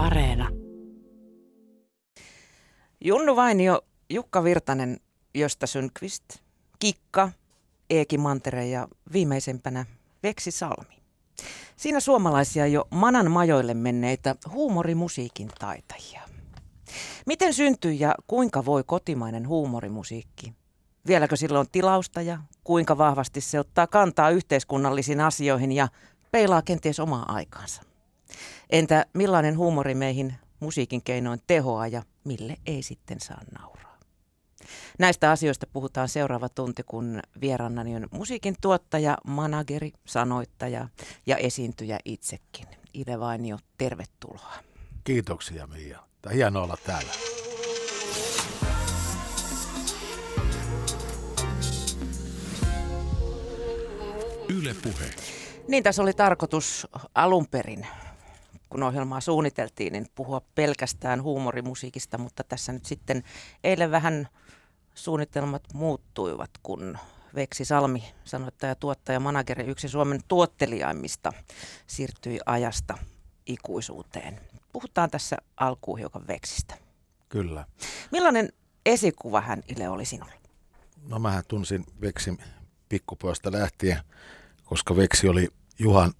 Areena. Junnu Vainio, Jukka Virtanen, Josta Sundqvist, Kikka, Eeki Mantere ja viimeisempänä Veksi Salmi. Siinä suomalaisia jo manan majoille menneitä huumorimusiikin taitajia. Miten syntyy ja kuinka voi kotimainen huumorimusiikki? Vieläkö silloin tilausta ja kuinka vahvasti se ottaa kantaa yhteiskunnallisiin asioihin ja peilaa kenties omaa aikaansa? Entä millainen huumori meihin musiikin keinoin tehoa ja mille ei sitten saa nauraa? Näistä asioista puhutaan seuraava tunti, kun vierannani on musiikin tuottaja, manageri, sanoittaja ja esiintyjä itsekin. Ile Vainio, tervetuloa. Kiitoksia Mia. Tämä hienoa olla täällä. Yle Puhe. Niin tässä oli tarkoitus alun perin, kun ohjelmaa suunniteltiin, niin puhua pelkästään huumorimusiikista, mutta tässä nyt sitten eilen vähän suunnitelmat muuttuivat, kun Veksi Salmi, sanoittaja, tuottaja, manageri, yksi Suomen tuottelijaimmista, siirtyi ajasta ikuisuuteen. Puhutaan tässä alkuun hiukan Veksistä. Kyllä. Millainen esikuva hän Ile oli sinulle? No mähän tunsin Veksin pikkupoista lähtien, koska Veksi oli Juhan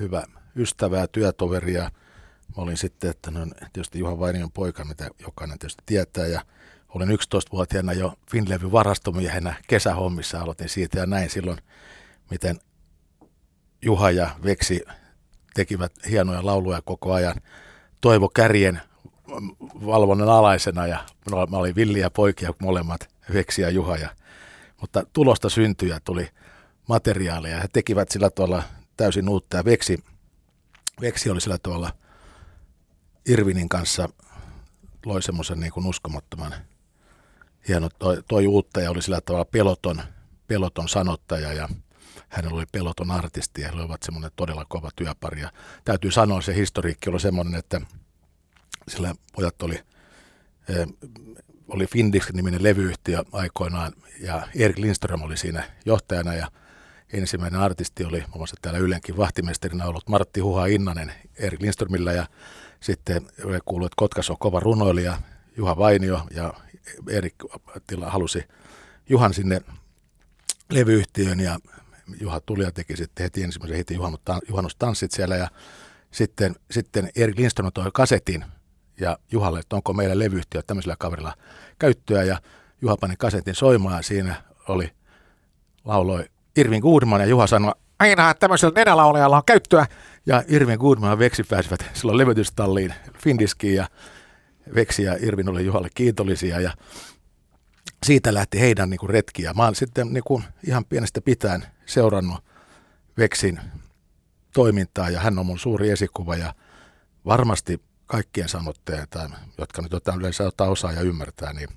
hyvä ystävä ja työtoveri ja mä olin sitten, että no, tietysti Juhan Vainion poika, mitä jokainen tietysti tietää ja olin 11-vuotiaana jo Finlevyn varastomiehenä kesähommissa, aloitin siitä ja näin silloin, miten Juha ja Veksi tekivät hienoja lauluja koko ajan. Toivo Kärjen valvonnan alaisena ja mä olin villiä poikia molemmat, Veksi ja Juha. Ja, mutta tulosta syntyi ja tuli materiaalia. He tekivät sillä tavalla täysin uutta ja Veksi, Veksi oli sillä tavalla Irvinin kanssa loi semmoisen niin kuin uskomattoman hieno, toi, toi uutta ja oli sillä tavalla peloton, peloton sanottaja ja hänellä oli peloton artisti ja he olivat semmoinen todella kova työpari. Ja täytyy sanoa, se historiikki oli semmoinen, että sillä pojat oli, eh, oli Findix-niminen levyyhtiö aikoinaan ja Erik Lindström oli siinä johtajana ja ensimmäinen artisti oli muun muassa täällä Ylenkin vahtimestarina ollut Martti Huha Innanen Erik Lindströmillä ja sitten kuului, että Kotkas on kova runoilija Juha Vainio ja Erik Tila halusi Juhan sinne levyyhtiöön ja Juha tuli ja teki sitten heti ensimmäisen heti juhannustanssit siellä ja sitten, sitten Erik Lindström toi kasetin ja Juhalle, että onko meillä levyyhtiö tämmöisellä kaverilla käyttöä ja Juha pani kasetin soimaan ja siinä oli, lauloi Irvin Goodman ja Juha sanoi, aina tämmöisellä nenälaulijalla on käyttöä. Ja Irvin Goodman ja Veksi pääsivät silloin levytystalliin Findiskiin ja Veksi ja Irvin oli Juhalle kiitollisia ja siitä lähti heidän niin kuin, retki. Ja mä olen sitten niin kuin, ihan pienestä pitäen seurannut Veksin toimintaa ja hän on mun suuri esikuva ja varmasti kaikkien sanotteen, tai, jotka nyt otetaan yleensä ottaa osaa ja ymmärtää, niin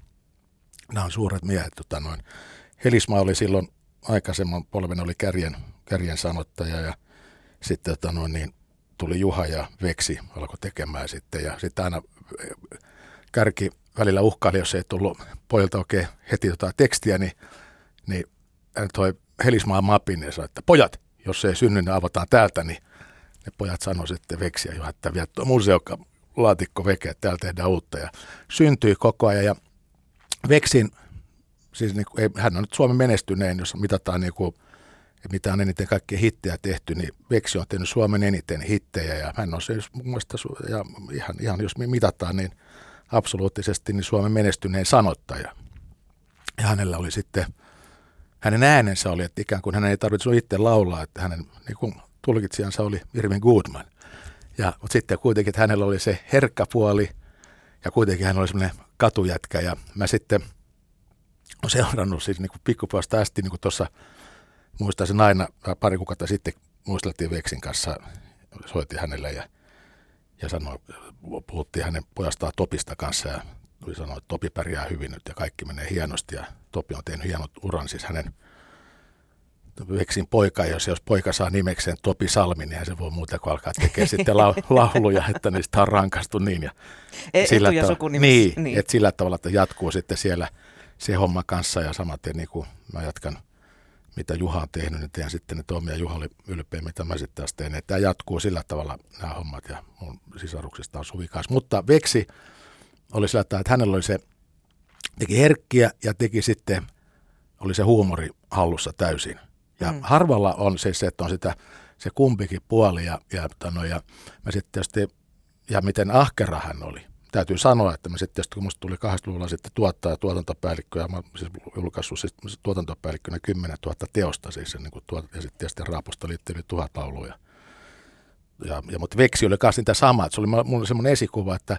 nämä on suuret miehet. Tota noin. Helisma oli silloin aikaisemman polven oli kärjen, kärjen sanottaja ja sitten tota noin, niin tuli Juha ja Veksi alkoi tekemään sitten ja sitten aina kärki välillä uhkaili, jos ei tullut pojilta oikein heti jotain tekstiä, niin, niin hän toi Helismaan mapin ja sanoi, että pojat, jos ei synny, niin avataan täältä, niin ne pojat sanoi sitten veksiä jo, että viet tuo museokka laatikko veke, että täällä tehdään uutta. Ja syntyi koko ajan ja Veksin, siis niin kuin, hän on nyt Suomen menestyneen, jos mitataan niin kuin, mitä on eniten kaikkia hittejä tehty, niin Veksi on tehnyt Suomen eniten hittejä ja hän on siis mun mielestä, ja ihan, ihan jos mitataan, niin absoluuttisesti niin Suomen menestyneen sanottaja. Ja hänellä oli sitten, hänen äänensä oli, että ikään kuin hän ei tarvitse itse laulaa, että hänen niin kuin, tulkitsijansa oli Irvin Goodman. Ja, mutta sitten kuitenkin, että hänellä oli se herkkä puoli ja kuitenkin hän oli semmoinen katujätkä ja mä sitten olen seurannut siis niin pikkupuolesta asti niin kuin tuossa muistaisin aina pari kuukautta sitten muisteltiin Veksin kanssa, soitin hänelle ja, ja sanoi, puhuttiin hänen pojastaan Topista kanssa ja tuli sanoa, että Topi pärjää hyvin nyt ja kaikki menee hienosti ja Topi on tehnyt hienot uran, siis hänen Veksin poika, jos, jos poika saa nimekseen Topi Salmi, niin se voi muuta kuin alkaa tekemään sitten la, lauluja, että niistä on rankastu niin. Ja e, sillä tavalla, niin, niin. Että sillä tavalla, että jatkuu sitten siellä se homma kanssa ja samaten niin kuin mä jatkan – mitä Juha on tehnyt, niin teen sitten ne omia Juha oli ylpeä, mitä mä sitten taas teen. Tämä jatkuu sillä tavalla nämä hommat ja mun sisaruksista on Suvi kanssa. Mutta Veksi oli sillä tavalla, että hänellä oli se, teki herkkiä ja teki sitten, oli se huumori hallussa täysin. Ja mm. harvalla on se, se, että on sitä, se kumpikin puoli ja, ja, no, ja mä sitten tietysti, ja miten ahkera hän oli. Täytyy sanoa, että mä sitten kun musta tuli 80-luvulla sitten tuottaa tuotantopäällikkö, ja mä siis julkaissut siis tuotantopäällikkönä 10 000 teosta siis, niin kuin tuot, ja sitten tietysti Raaposta liittyy tuhat lauluja. Ja, ja, mutta Veksi oli kanssa niitä samaa, että se oli mulla semmoinen esikuva, että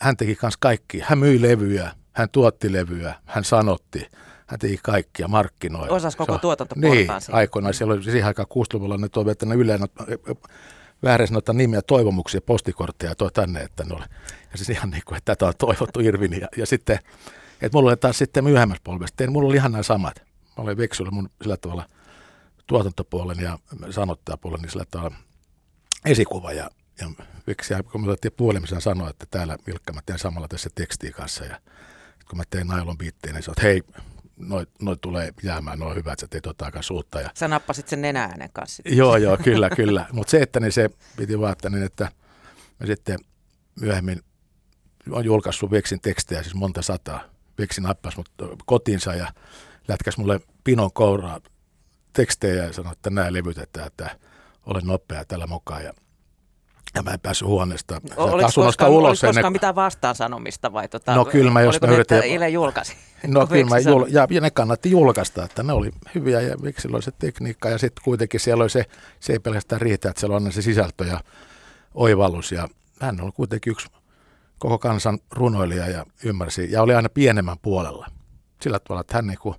hän teki kanssa kaikki. Hän myi levyjä, hän tuotti levyjä, hän sanotti, hän teki kaikkia, markkinoi. Osasi koko tuotanto Niin, aikoinaan. Siellä oli siihen aikaan 60-luvulla ne toivat, että ne yleensä väärin sanota nimiä, toivomuksia, postikortteja toi tänne, että ne oli. Ja siis ihan niin kuin, että tätä on toivottu Irvini. Ja, ja sitten, että mulla oli taas sitten myöhemmässä polvessa, tein, mulla oli ihan nämä samat. Mä olin Veksi mun sillä tavalla tuotantopuolen ja sanottajapuolen, niin sillä tavalla esikuva ja, ja Veksi, kun me otettiin puolimisen sanoa, että täällä Vilkka, mä teen samalla tässä tekstiin kanssa ja kun mä tein nailon biittiin, niin sä oot, hei, noin noi tulee jäämään, noin hyvät, että sä teet jotain uutta. Ja... Sä nappasit sen nenäänen kanssa. joo, joo, kyllä, kyllä. Mutta se, että niin se piti vaan, että, niin, että mä sitten myöhemmin on julkaissut Veksin tekstejä, siis monta sataa. Veksi nappasi mut kotiinsa ja lätkäs mulle pinon kouraa tekstejä ja sanoi, että nämä levytetään, että olen nopea tällä mukaan. Ja ja mä en päässyt huoneesta oliko koskaan, ulos. Oliko koskaan mitään vastaan sanomista vai tota, no, kyllä mä, jos mä yritin, Ile julkaisi? No kyllä mä jul, ja, ja, ne kannatti julkaista, että ne oli hyviä ja miksi oli se tekniikka ja sitten kuitenkin siellä oli se, se ei pelkästään riitä, että siellä on se sisältö ja oivallus ja hän oli kuitenkin yksi koko kansan runoilija ja ymmärsi ja oli aina pienemmän puolella. Sillä tavalla, että hän niin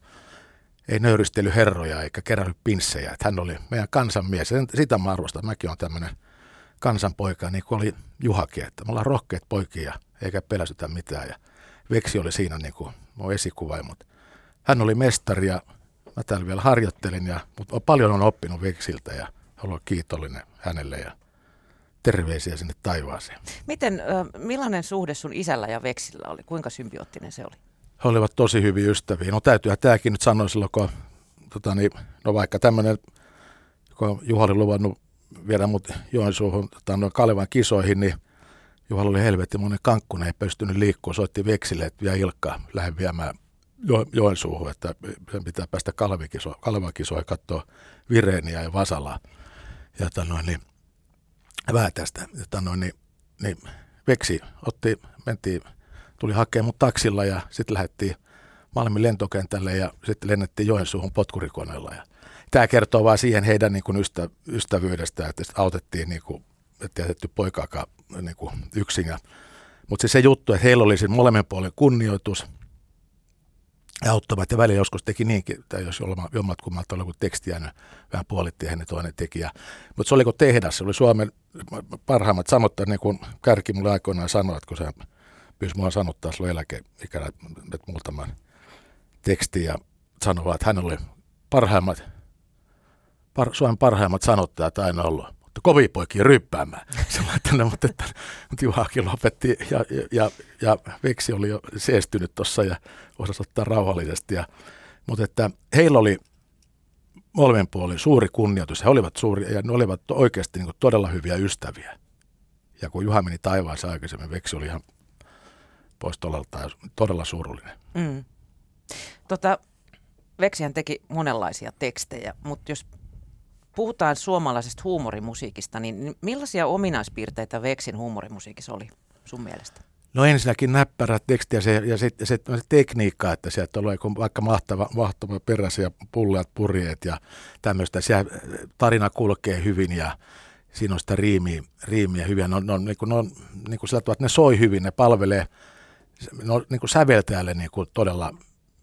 ei nöyristely herroja eikä kerännyt pinssejä, että hän oli meidän kansanmies. Sitä mä arvostan, mäkin olen tämmöinen kansanpoika, niin kuin oli Juhakin, että me ollaan rohkeat poikia eikä pelästytä mitään. Ja Veksi oli siinä niin kuin mun esikuva, mutta hän oli mestari ja mä täällä vielä harjoittelin, ja, mutta paljon on oppinut Veksiltä ja haluan kiitollinen hänelle ja terveisiä sinne taivaaseen. Miten, millainen suhde sun isällä ja Veksillä oli? Kuinka symbioottinen se oli? He olivat tosi hyviä ystäviä. No täytyyhän tämäkin nyt sanoa silloin, kun tota niin, no vaikka tämmöinen, kun Juha oli luvannut viedä mut Joensuuhun tota, noin Kalevan kisoihin, niin Juhalla oli helvetti monen kankkuna, ei pystynyt liikkua, soitti veksille, että vielä Ilkka lähden viemään jo, Joensuuhun, että sen pitää päästä Kalevan kisoihin katsoa Vireeniä ja Vasalaa. Ja tota, noin, niin, tästä. Tota, noin, niin, niin, veksi otti, mentiin, tuli hakemaan mut taksilla ja sitten lähdettiin Malmin lentokentälle ja sitten lennettiin Joensuuhun potkurikoneella. Ja tämä kertoo vain siihen heidän niin kuin ystä, ystävyydestä, että autettiin niin kuin, että jätetty poikaakaan niin kuin yksin. Mutta siis se juttu, että heillä oli siis molemmin puolen kunnioitus auttavat ja välillä joskus teki niinkin, että jos jommat kummat oli kun teksti jäänyt vähän puolittiin, niin toinen tekijä. Mutta se oli kun tehdas, se oli Suomen parhaimmat sanottaa, niin kuin Kärki mulle aikoinaan sanoi, että kun se pyysi mua sanottaa silloin eläkeikänä, muutaman tekstin ja sanoi, että hän oli parhaimmat par, Suomen parhaimmat sanottajat aina ollut, mutta kovia poikia ryppäämään. Tänne, mutta, että, mutta Juhakin lopetti ja, ja, ja, ja Veksi oli jo seestynyt tuossa ja osasi ottaa rauhallisesti. Ja, mutta että heillä oli molemmin puolin suuri kunnioitus. He olivat suuri ja ne olivat oikeasti niin todella hyviä ystäviä. Ja kun Juha meni taivaansa aikaisemmin, Veksi oli ihan pois todelta ja todella surullinen. Mm. Tota, Veksihän teki monenlaisia tekstejä, mutta jos puhutaan suomalaisesta huumorimusiikista, niin millaisia ominaispiirteitä Veksin huumorimusiikissa oli sun mielestä? No ensinnäkin näppärät tekstiä se, ja sitten se, se, tekniikka, että sieltä oli vaikka mahtava, mahtava peräisiä pulleat, purjeet ja tämmöistä. Siellä tarina kulkee hyvin ja siinä on sitä riimiä, riimiä hyviä. Ne on, ne on, niin kuin, ne on niin kuin sillä tavalla, että ne soi hyvin, ne palvelee ne on niin kuin säveltäjälle niin kuin todella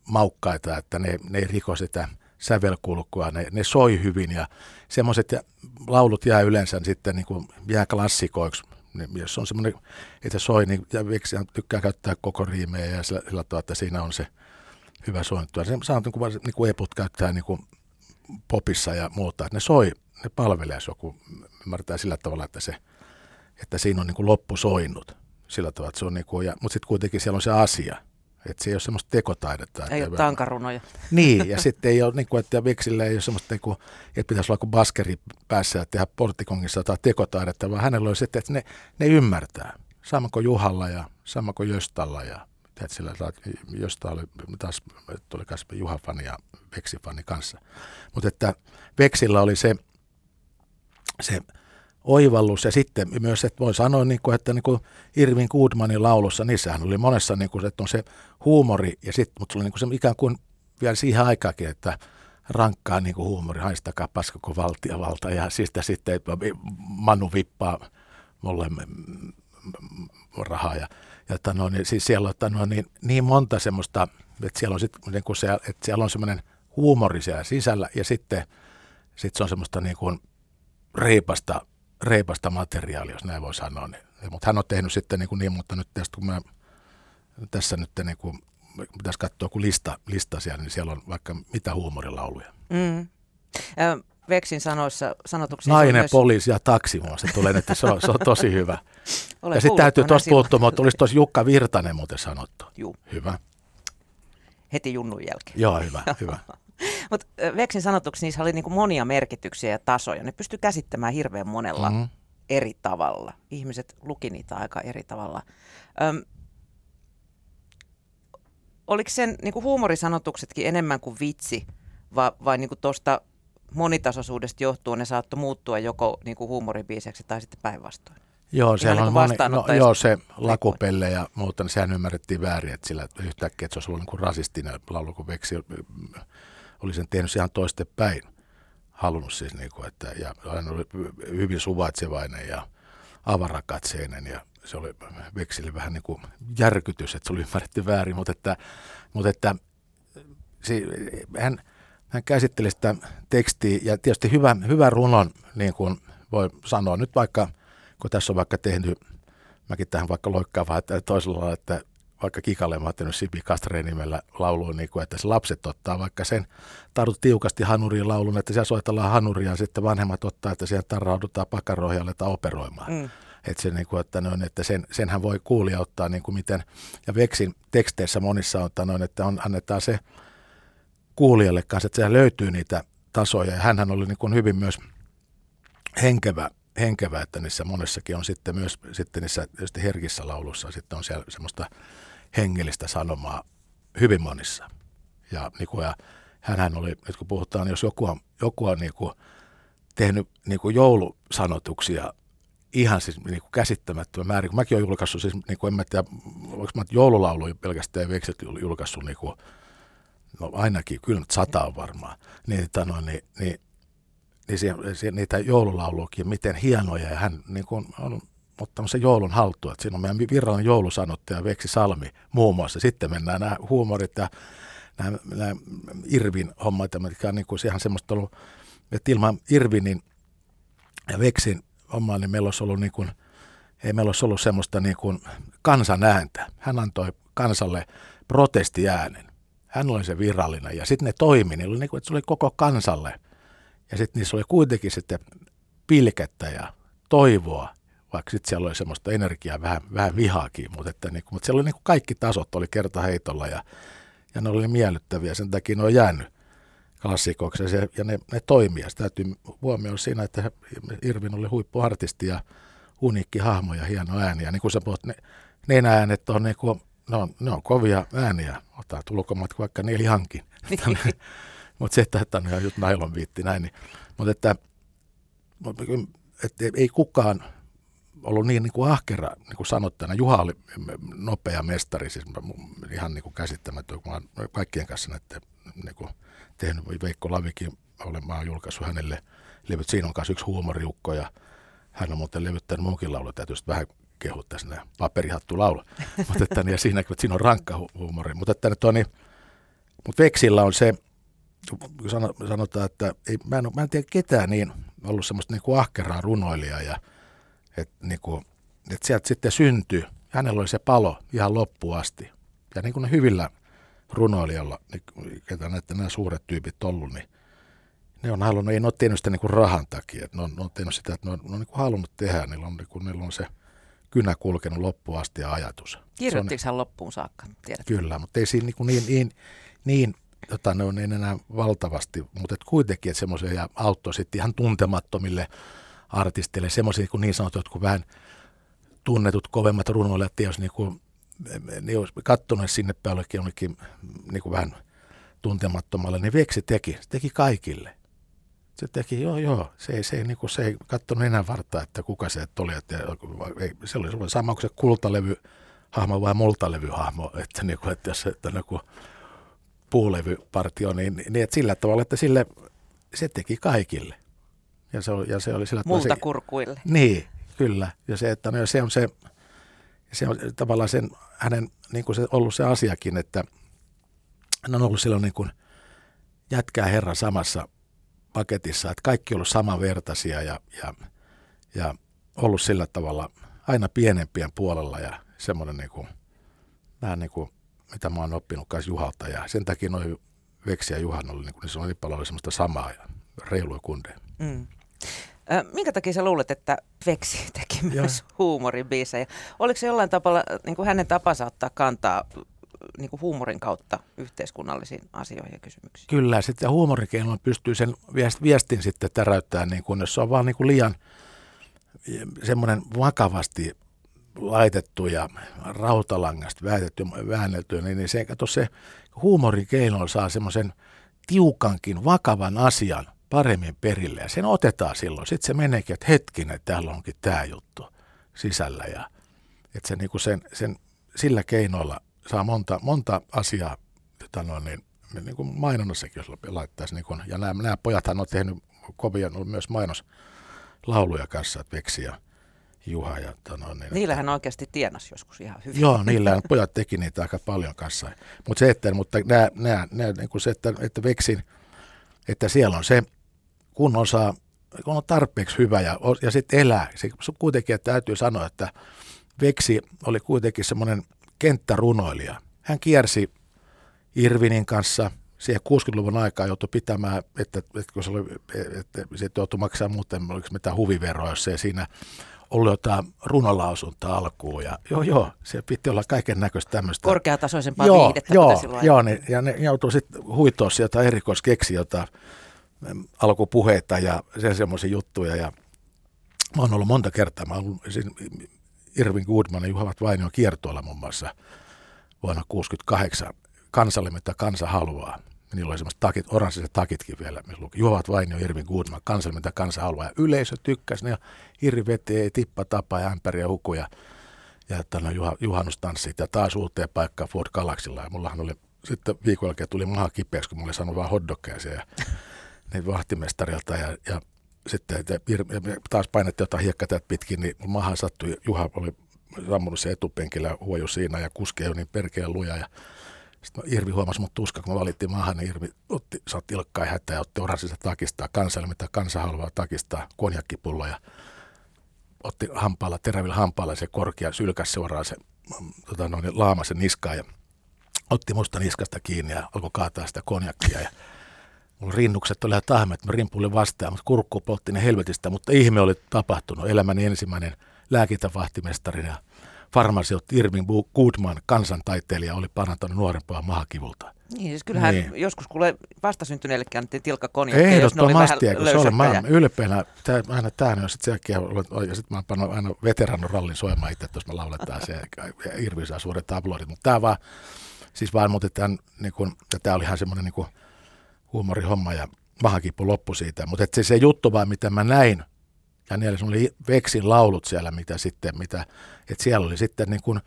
maukkaita, että ne, ne ei riko sitä sävelkulkua, ne, ne soi hyvin ja semmoiset laulut jää yleensä sitten niin kuin jää klassikoiksi. Jos on semmoinen, että soi, niin ja tykkää käyttää koko riimejä ja sillä, sillä tavalla, että siinä on se hyvä sointu. Se saa niin kuin, niin kuin eput käyttää niin kuin popissa ja muuta, ne soi, ne palvelee, jos joku ymmärtää sillä tavalla, että, se, että siinä on niin kuin loppu soinnut. Sillä tavalla, että se on niin kuin, ja, mutta sitten kuitenkin siellä on se asia, Että se ei ole semmoista tekotaidetta. Ei ole tankarunoja. Niin, ja sitten ei ole, niin kuin, että Veksillä ei ole semmoista, niin kuin, että pitäisi olla kuin baskeri päässä ja tehdä porttikongissa jotain tekotaidetta, vaan hänellä oli sitten, että ne, ne ymmärtää. Sama kuin Juhalla ja sama kuin Jöstalla ja Tiedät, sillä josta oli taas, tuli Juha-fani ja Veksi-fani kanssa. Mutta että Veksillä oli se, se oivallus ja sitten myös, että voi sanoa, niin kuin, että niin kuin Irvin Goodmanin laulussa, niissähän oli monessa, niin kuin, että on se huumori, ja sitten, mutta se oli niin kuin se ikään kuin vielä siihen aikaakin, että rankkaa niin kuin huumori, haistakaa paskako valtia valta, ja siis sitten Manu vippaa mulle rahaa, ja, ja että no, niin, siis siellä on no, niin, niin monta semmoista, että siellä on, sit, niin kuin se, että siellä on semmoinen huumori siellä sisällä, ja sitten sit se on semmoista niin kuin reipasta reipasta materiaalia, jos näin voi sanoa. Niin, mutta hän on tehnyt sitten niin, kuin niin mutta nyt tästä kun mä, tässä nyt niin kuin, pitäisi katsoa kun lista, lista siellä, niin siellä on vaikka mitä huumorilauluja. Mm. Veksin sanoissa, sanotuksissa Nainen, myös... poliisi ja taksi se tulee, että se on, se on tosi hyvä. Olen ja sitten täytyy tuosta puuttua, mutta tulisi tuossa Jukka Virtanen muuten sanottu. Juu. Hyvä. Heti junnun jälkeen. Joo, hyvä, hyvä. Mutta Veksin sanotuksi niissä oli niinku monia merkityksiä ja tasoja. Ne pystyi käsittämään hirveän monella mm-hmm. eri tavalla. Ihmiset luki niitä aika eri tavalla. Öm, oliko sen niinku huumorisanotuksetkin enemmän kuin vitsi, vai, vai niinku tuosta monitasoisuudesta johtuen ne saattoi muuttua joko niinku huumoribiiseksi tai sitten päinvastoin? Joo, siellä on moni, no, joo, se lakupelle ja muuta, niin sehän ymmärrettiin väärin, että sillä yhtäkkiä, että se olisi ollut niin kuin rasistinen laulu, kun Veksi oli sen tehnyt ihan päin. Halunnut siis, niin kuin, että, ja hän oli hyvin suvaitsevainen ja avarakatseinen ja se oli Veksille vähän niin kuin järkytys, että se oli ymmärretty väärin, mutta että, mutta että se, hän, hän käsitteli sitä tekstiä ja tietysti hyvä, hyvä runon, niin kuin voi sanoa nyt vaikka, kun tässä on vaikka tehnyt, mäkin tähän vaikka loikkaan vaan toisella lailla, että vaikka Kikalle mä oon tehnyt Sipi Kastreen nimellä lauluun, niin kuin, että se lapset ottaa vaikka sen tartut tiukasti hanuriin laulun, että siellä soitellaan hanuria ja sitten vanhemmat ottaa, että siellä tarraudutaan pakaroihin ja operoimaan. Mm. Että, se, niin kuin, että, noin, että sen, senhän voi kuulija ottaa niin kuin miten, ja Veksin teksteissä monissa on, noin, että on, annetaan se kuulijalle kanssa, että siellä löytyy niitä tasoja, ja hänhän oli niin kuin hyvin myös henkevä henkevä, että niissä monessakin on sitten myös sitten niissä herkissä laulussa sitten on siellä semmoista hengellistä sanomaa hyvin monissa. Ja, niin kuin, ja hänhän oli, että kun puhutaan, jos joku on, joku on niin kuin, tehnyt niin kuin joulusanotuksia ihan siis niin kuin käsittämättömän määrin. Mäkin olen julkaissut, siis niin kuin en mä tiedä, onko mä joululauluja pelkästään vekset julkaissut niin kuin, no ainakin, kyllä nyt sata on varmaan, niin, tano, niin, niin niin siellä, siellä niitä joululauluakin, miten hienoja. Ja hän niin kuin, on ottanut sen joulun haltuun. Että siinä on meidän virallinen joulusanottaja Veksi Salmi muun muassa. Sitten mennään nämä huumorit ja nämä, nämä Irvin hommat, mitkä on niin kuin ihan semmoista ollut, että ilman Irvinin ja Veksin hommaa, niin meillä olisi ollut niin kuin, ei meillä olisi ollut semmoista niin kuin kansan ääntä. Hän antoi kansalle protestiäänen. Hän oli se virallinen ja sitten ne toimi, niin oli niin kuin, että se oli koko kansalle – ja sitten niissä oli kuitenkin sitten pilkettä ja toivoa, vaikka sitten siellä oli semmoista energiaa, vähän, vähän vihaakin, mutta, että niin mutta siellä oli niin kuin kaikki tasot oli kertaheitolla ja, ja ne oli miellyttäviä, sen takia ne on jäänyt klassikoksi ja, se, ja ne, ne toimii. Ja täytyy huomioida siinä, että Irvin oli huippuartisti ja uniikki hahmo ja hieno ääni. Ja niin kuin sä puhut, ne, ne äänet on, niin kuin, ne on, ne on kovia ääniä. Ottaa tulkomat vaikka neljänkin. Mutta se, että, että on ihan just nailon viitti näin. Niin, mutta että, että ei kukaan ollut niin, niin kuin ahkera, niin kuin sanottuna. Juha oli nopea mestari, siis ihan niin kuin käsittämätön, kun mä kaikkien kanssa näette niin kuin tehnyt. Veikko Lavikin, olen, mä oon julkaissut hänelle levyt. Siinä on kanssa yksi huumoriukko ja hän on muuten levyttänyt munkin laulu, täytyy vähän kehua tässä nämä paperihattu laulu. mutta että, niin, ja siinä, että siinä on rankka huumori. Mutta että, että, niin, mutta Veksillä on se, sanotaan, että ei, mä, en, mä en tiedä ketään niin ollut semmoista niin kuin ahkeraa runoilijaa ja että niin kuin, että sieltä sitten syntyi, hänellä oli se palo ihan loppuun asti. Ja niin kuin ne hyvillä runoilijalla, niin, ketä näitä nämä suuret tyypit ollut, niin ne on halunnut, ei ne ole tehnyt sitä niin kuin rahan takia, että ne on, ne on tehnyt sitä, että ne on, ne on niin kuin halunnut tehdä, niillä on, niin kuin, niillä on se kynä kulkenut loppuun asti ja ajatus. Kirjoittiko hän loppuun saakka? Tiedät? Kyllä, mutta ei siinä niin, niin, niin, niin jota ne on enää valtavasti, mutta et kuitenkin, että semmoisia ja auttoi sitten ihan tuntemattomille artisteille, semmoisia kuin niin sanotut, jotkut vähän tunnetut kovemmat runoilijat, jos niin kuin, niin olisi katsonut sinne päällekin jonnekin niin kuin vähän tuntemattomalle, niin Veksi teki, se teki kaikille. Se teki, joo joo, se ei, se ei, niin kuin, se ei katsonut enää vartaa, että kuka se oli. Että, ei, se oli sama kuin se kultalevy hahmo vai multalevyhahmo, että, niin kuin, että jos että niin kuin puulevypartio, niin, niin että sillä tavalla, että sille, se teki kaikille. Ja se, oli, ja se oli sillä Multakurkuille. Se, niin, kyllä. Ja se, että no, se on se, se on tavallaan sen, hänen niin kuin se ollut se asiakin, että hän on ollut silloin niin kuin jätkää herran samassa paketissa, että kaikki on ollut samanvertaisia ja, ja, ja ollut sillä tavalla aina pienempien puolella ja semmoinen niin kuin, vähän niin kuin, mitä mä oon oppinut kanssa Juhalta ja sen takia noin Veksi ja Juhan oli, niin, kuin, niin se on niin paljon semmoista samaa ja reilua kundeja. Mm. Minkä takia sä luulet, että Veksi teki myös huumoribiisejä? Oliko se jollain tavalla niin kuin hänen tapansa ottaa kantaa niin kuin huumorin kautta yhteiskunnallisiin asioihin ja kysymyksiin? Kyllä, sitten huumorikeinolla pystyy sen viestin sitten täräyttämään, niin kuin, jos se on vaan niin kuin liian semmoinen vakavasti laitettu ja rautalangasta väätetty, väännelty, niin, niin se, kato, se huumorikeinolla saa semmoisen tiukankin, vakavan asian paremmin perille ja sen otetaan silloin. Sitten se meneekin, että hetkinen, täällä onkin tämä juttu sisällä ja että se niinku sen, sen, sillä keinoilla saa monta, monta asiaa, jota no, niin, niin kuin mainonnassakin, jos laittaisi. Niin kuin, ja nämä, nämä pojathan on tehnyt kovia on myös mainoslauluja kanssa, että Veksi ja Juha. Ja, no, niin, Niillähän että, oikeasti tienas joskus ihan hyvin. Joo, niillä pojat teki niitä aika paljon kanssa. Mutta se, että, mutta nämä, nämä, nämä, niin kuin se, että, että Veksin, että siellä on se, kun osaa, kun on tarpeeksi hyvä ja, ja sitten elää. Se, kuitenkin että täytyy sanoa, että Veksi oli kuitenkin semmoinen – kenttärunoilija. Hän kiersi Irvinin kanssa siihen 60-luvun aikaan joutui pitämään, että, että kun se oli, että se joutui maksaa muuten, oliko mitään huviveroa, jos ei siinä ollut jotain runolausunta alkuun. Ja, joo, joo, se piti olla kaiken näköistä tämmöistä. Korkeatasoisempaa joo, viihdettä, joo, joo niin, ja ne joutui sitten huitoa sieltä erikoiskeksi alkupuheita ja sen semmoisia juttuja. Ja mä oon ollut monta kertaa, mä oon ollut, Irvin Goodman ja Juha Vainio kiertoilla muun muassa vuonna 1968 kansalle, mitä kansa haluaa. Niillä oli semmoiset takit, oranssiset takitkin vielä, missä luki Juhat Vainio, Irvin Goodman, kansalle, mitä kansa haluaa. Ja yleisö tykkäsi ne ei tippa tapa ja ämpäriä hukuja. Ja että no juha, juhannustanssit ja taas uuteen paikkaan Ford Galaxilla. Ja mullahan oli sitten viikon jälkeen tuli maha kipeäksi, kun mulle sanoi vaan hotdogkeja ja niin vahtimestarilta ja, ja sitten että taas painettiin jotain hiekkatäät pitkin, niin maha sattui. Juha oli sammunut se etupenkillä huoju siinä ja kuski jo niin perkeä luja. Ja sitten Irvi huomasi mut tuska, kun me valittiin maahan, niin Irvi otti, saatti ilkkaa ja hätää ja otti oranssista takistaa kansalle, mitä kansa haluaa takistaa, konjakkipullo ja otti hampaalla, terävillä hampaalla se korkea, sylkäs suoraan se tota noin, laamasen niskaa ja otti musta niskasta kiinni ja alkoi kaataa sitä konjakkia ja Mulla rinnukset oli ihan tahmet, mä rimpulin vastaan, mutta kurkku poltti ne helvetistä, mutta ihme oli tapahtunut. Elämäni ensimmäinen lääkintävahtimestari ja farmaseutti Irving Goodman, kansantaiteilija, oli parantanut nuorempaa mahakivulta. Niin, siis kyllähän niin. joskus kuule vastasyntyneellekin annettiin tilkka konjakki, Ehdottomasti, jos ne oli vähän mä ylpeänä, tää, aina tämä on sitten sen ja sitten mä oon pannut aina veteranon rallin soimaan itse, jos me lauletaan se, ja Irvi saa suuret aplodit, mutta tämä vaan, siis vaan, mutta tämän, niin kun, ja tämä oli ihan semmoinen niin kuin, huumorihomma ja mahakipu loppu siitä. Mutta se, se juttu vaan, mitä mä näin, ja niillä oli Veksin laulut siellä, mitä sitten, mitä, että siellä oli sitten niin kuin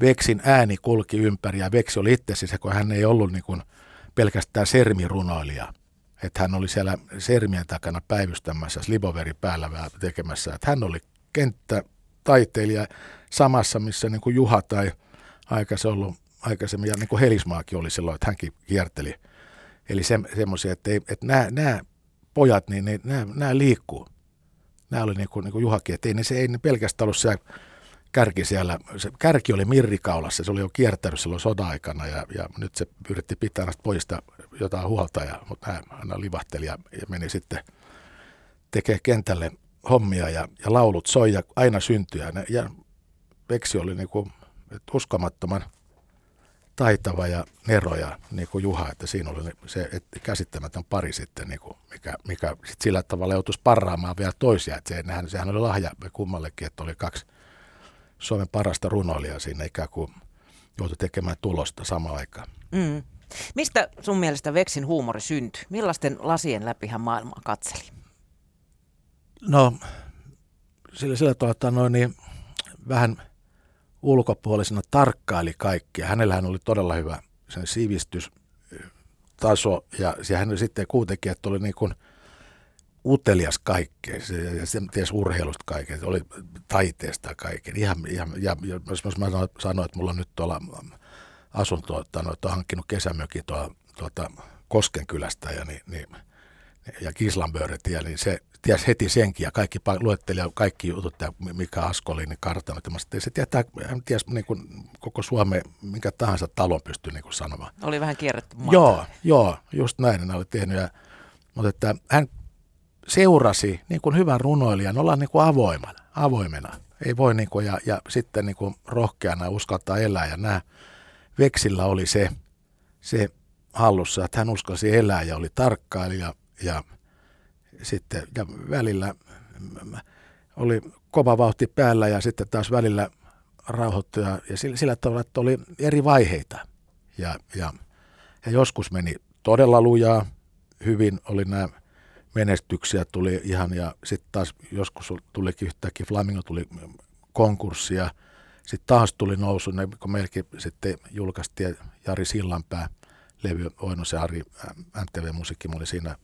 Veksin ääni kulki ympäri, ja Veksi oli itse siis, kun hän ei ollut niin kuin pelkästään sermirunoilija, että hän oli siellä sermien takana päivystämässä, sliboveri päällä tekemässä, että hän oli kenttätaiteilija samassa, missä niin kuin Juha tai aikaisemmin, aikaisemmin ja niin kuin Helismaakin oli silloin, että hänkin kierteli – Eli se, semmoisia, että, ei, että nämä, nämä pojat, niin ne, nämä, nämä liikkuu. Nämä oli niin kuin, niin kuin Juhakin, että ei ne, se ei ne pelkästään ollut siellä kärki siellä. Se kärki oli mirrikaulassa, se oli jo kiertänyt silloin soda-aikana ja, ja nyt se yritti pitää näistä pojista jotain huolta, ja, mutta nämä aina livahteli ja, ja meni sitten tekee kentälle hommia ja, ja laulut soi ja aina syntyy. Ja, ja Veksi oli niin kuin, uskomattoman taitava ja neroja niin kuin Juha, että siinä oli se että käsittämätön pari sitten, niin kuin, mikä, mikä sit sillä tavalla joutuisi parraamaan vielä toisia. Että se, sehän, sehän oli lahja kummallekin, että oli kaksi Suomen parasta runoilijaa siinä ikään kuin joutui tekemään tulosta samaan aikaan. Mm. Mistä sun mielestä Veksin huumori syntyi? Millaisten lasien läpi hän maailmaa katseli? No, sillä, sillä tavalla, noin, niin vähän ulkopuolisena tarkkaili kaikkia. Hänellähän oli todella hyvä sen sivistystaso ja, ja hän sitten kuitenkin, että oli niin kuin utelias kaikkeen ja se ties urheilusta kaiken, oli taiteesta kaiken. Ihan, ihan, ja, ja jos mä sanoin, että mulla on nyt tuolla asunto, että on hankkinut kesämökin tuolta, tuolta Koskenkylästä ja, niin, niin, ja Kislanbööretia, niin se ties heti senkin ja kaikki luetteli ja kaikki jutut, ja mikä Askolin kartano. Se tietää, hän ties niin kuin koko Suomen, minkä tahansa talon pystyy niin kuin sanomaan. Oli vähän kierretty maata. Joo, joo, just näin hän oli tehnyt. Ja, mutta että hän seurasi niin kuin hyvän runoilijan, ollaan niin kuin avoimena, avoimena. Ei voi niin kuin, ja, ja sitten niin kuin rohkeana uskaltaa elää ja nämä Veksillä oli se, se hallussa, että hän uskalsi elää ja oli tarkkailija ja sitten ja välillä oli kova vauhti päällä ja sitten taas välillä rauhoittui ja, ja sillä, sillä tavalla, että oli eri vaiheita. Ja, ja, ja joskus meni todella lujaa, hyvin oli nämä menestyksiä tuli ihan ja sitten taas joskus tulikin yhtäkkiä, Flamingo tuli konkurssia, sitten taas tuli nousu, kun meilläkin sitten julkaistiin Jari Sillanpää levy Oinosen Ari MTV-musiikki, oli siinä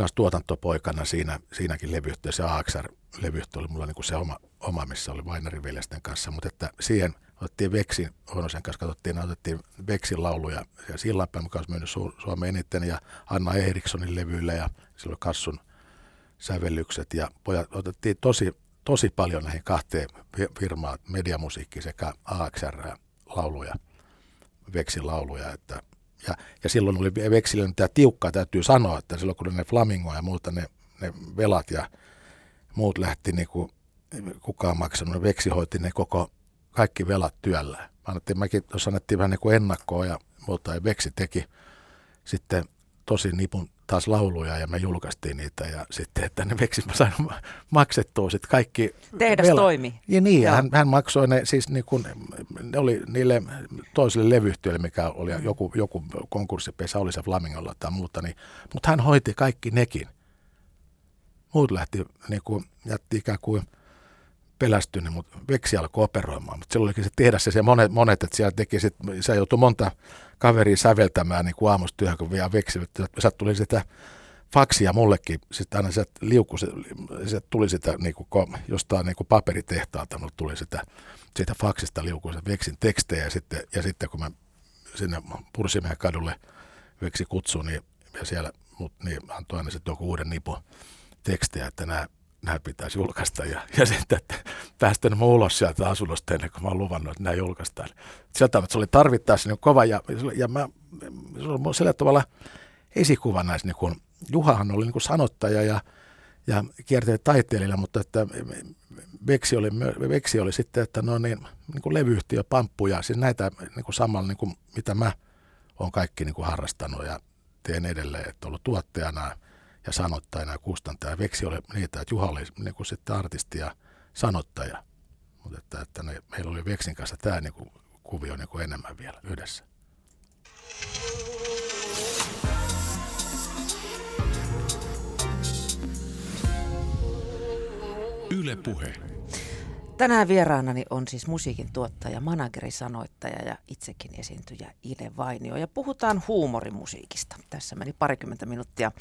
kanssa tuotantopoikana siinä, siinäkin levyyhtiössä, AXR-levyyhtiö oli mulla niin se oma, oma, missä oli Vainarin veljesten kanssa, mutta että siihen otettiin Veksin, Oinosen kanssa katsottiin, otettiin Veksin lauluja, ja Sillanpää, mikä olisi mennyt Su- eniten, ja Anna Erikssonin levyille, ja silloin Kassun sävellykset, ja pojat otettiin tosi, tosi paljon näihin kahteen firmaan, mediamusiikki sekä AXR-lauluja, Veksin lauluja, että ja, ja silloin oli veksilön tämä tiukka, täytyy sanoa, että silloin kun ne Flamingo ja muuta, ne, ne velat ja muut lähti niin kuin kukaan maksanut, ne veksi hoiti ne koko, kaikki velat työllä. Annettiin, mäkin tuossa annettiin vähän niin kuin ennakkoa ja muuta, ja veksi teki sitten tosi nipun taas lauluja ja me julkaistiin niitä ja sitten, että ne veksit mä sain maksettua sitten kaikki. Tehdas vela. toimi. Ja niin, ja hän, hän, maksoi ne, siis niin kuin, ne oli niille toisille levyyhtiöille, mikä oli mm. joku, joku konkurssipesä, oli se Flamingolla tai muuta, niin, mutta hän hoiti kaikki nekin. Muut lähti, niin kuin, jätti ikään kuin pelästynyt, mutta Veksi alkoi operoimaan. Mutta silloin olikin se tehdas ja se monet, monet että siellä teki sit, se joutui monta kaveria säveltämään niin kuin kun vielä Veksi, että tuli sitä faksia mullekin, sitten aina se liuku, se, se tuli sitä niin kuin, jostain niin kuin paperitehtaalta, mutta tuli sitä, siitä faksista liuku se Veksin tekstejä ja sitten, ja sitten kun mä sinne Pursimeen kadulle Veksi kutsui, niin ja siellä mut, niin antoi aina sitten joku uuden nipun tekstejä, että nämä nämä pitäisi julkaista. Ja, ja sitten, että päästän mä ulos sieltä asunnosta ennen kuin mä oon luvannut, että nämä julkaistaan. Sieltä että se oli tarvittaessa niin kova ja, ja mä, se oli sillä tavalla esikuva näissä, niin kuin, Juhahan oli niin sanottaja ja, ja kierteli taiteilija, mutta että Veksi oli, Veksi oli sitten, että no niin, niin kuin levyyhtiö, pamppuja, siis näitä niin kuin samalla, niin kuin, mitä mä oon kaikki niin kuin harrastanut ja teen edelleen, että ollut tuottajana – ja sanottajana ja kustantaja. Veksi oli niitä, että Juha oli niin kuin sitten artisti ja sanottaja. Mutta että, että ne, meillä oli Veksin kanssa tämä niin kuin, kuvio niin kuin enemmän vielä yhdessä. Yle Puhe. Tänään vieraanani on siis musiikin tuottaja, manageri, sanoittaja ja itsekin esiintyjä Ile Vainio. Ja puhutaan huumorimusiikista. Tässä meni parikymmentä minuuttia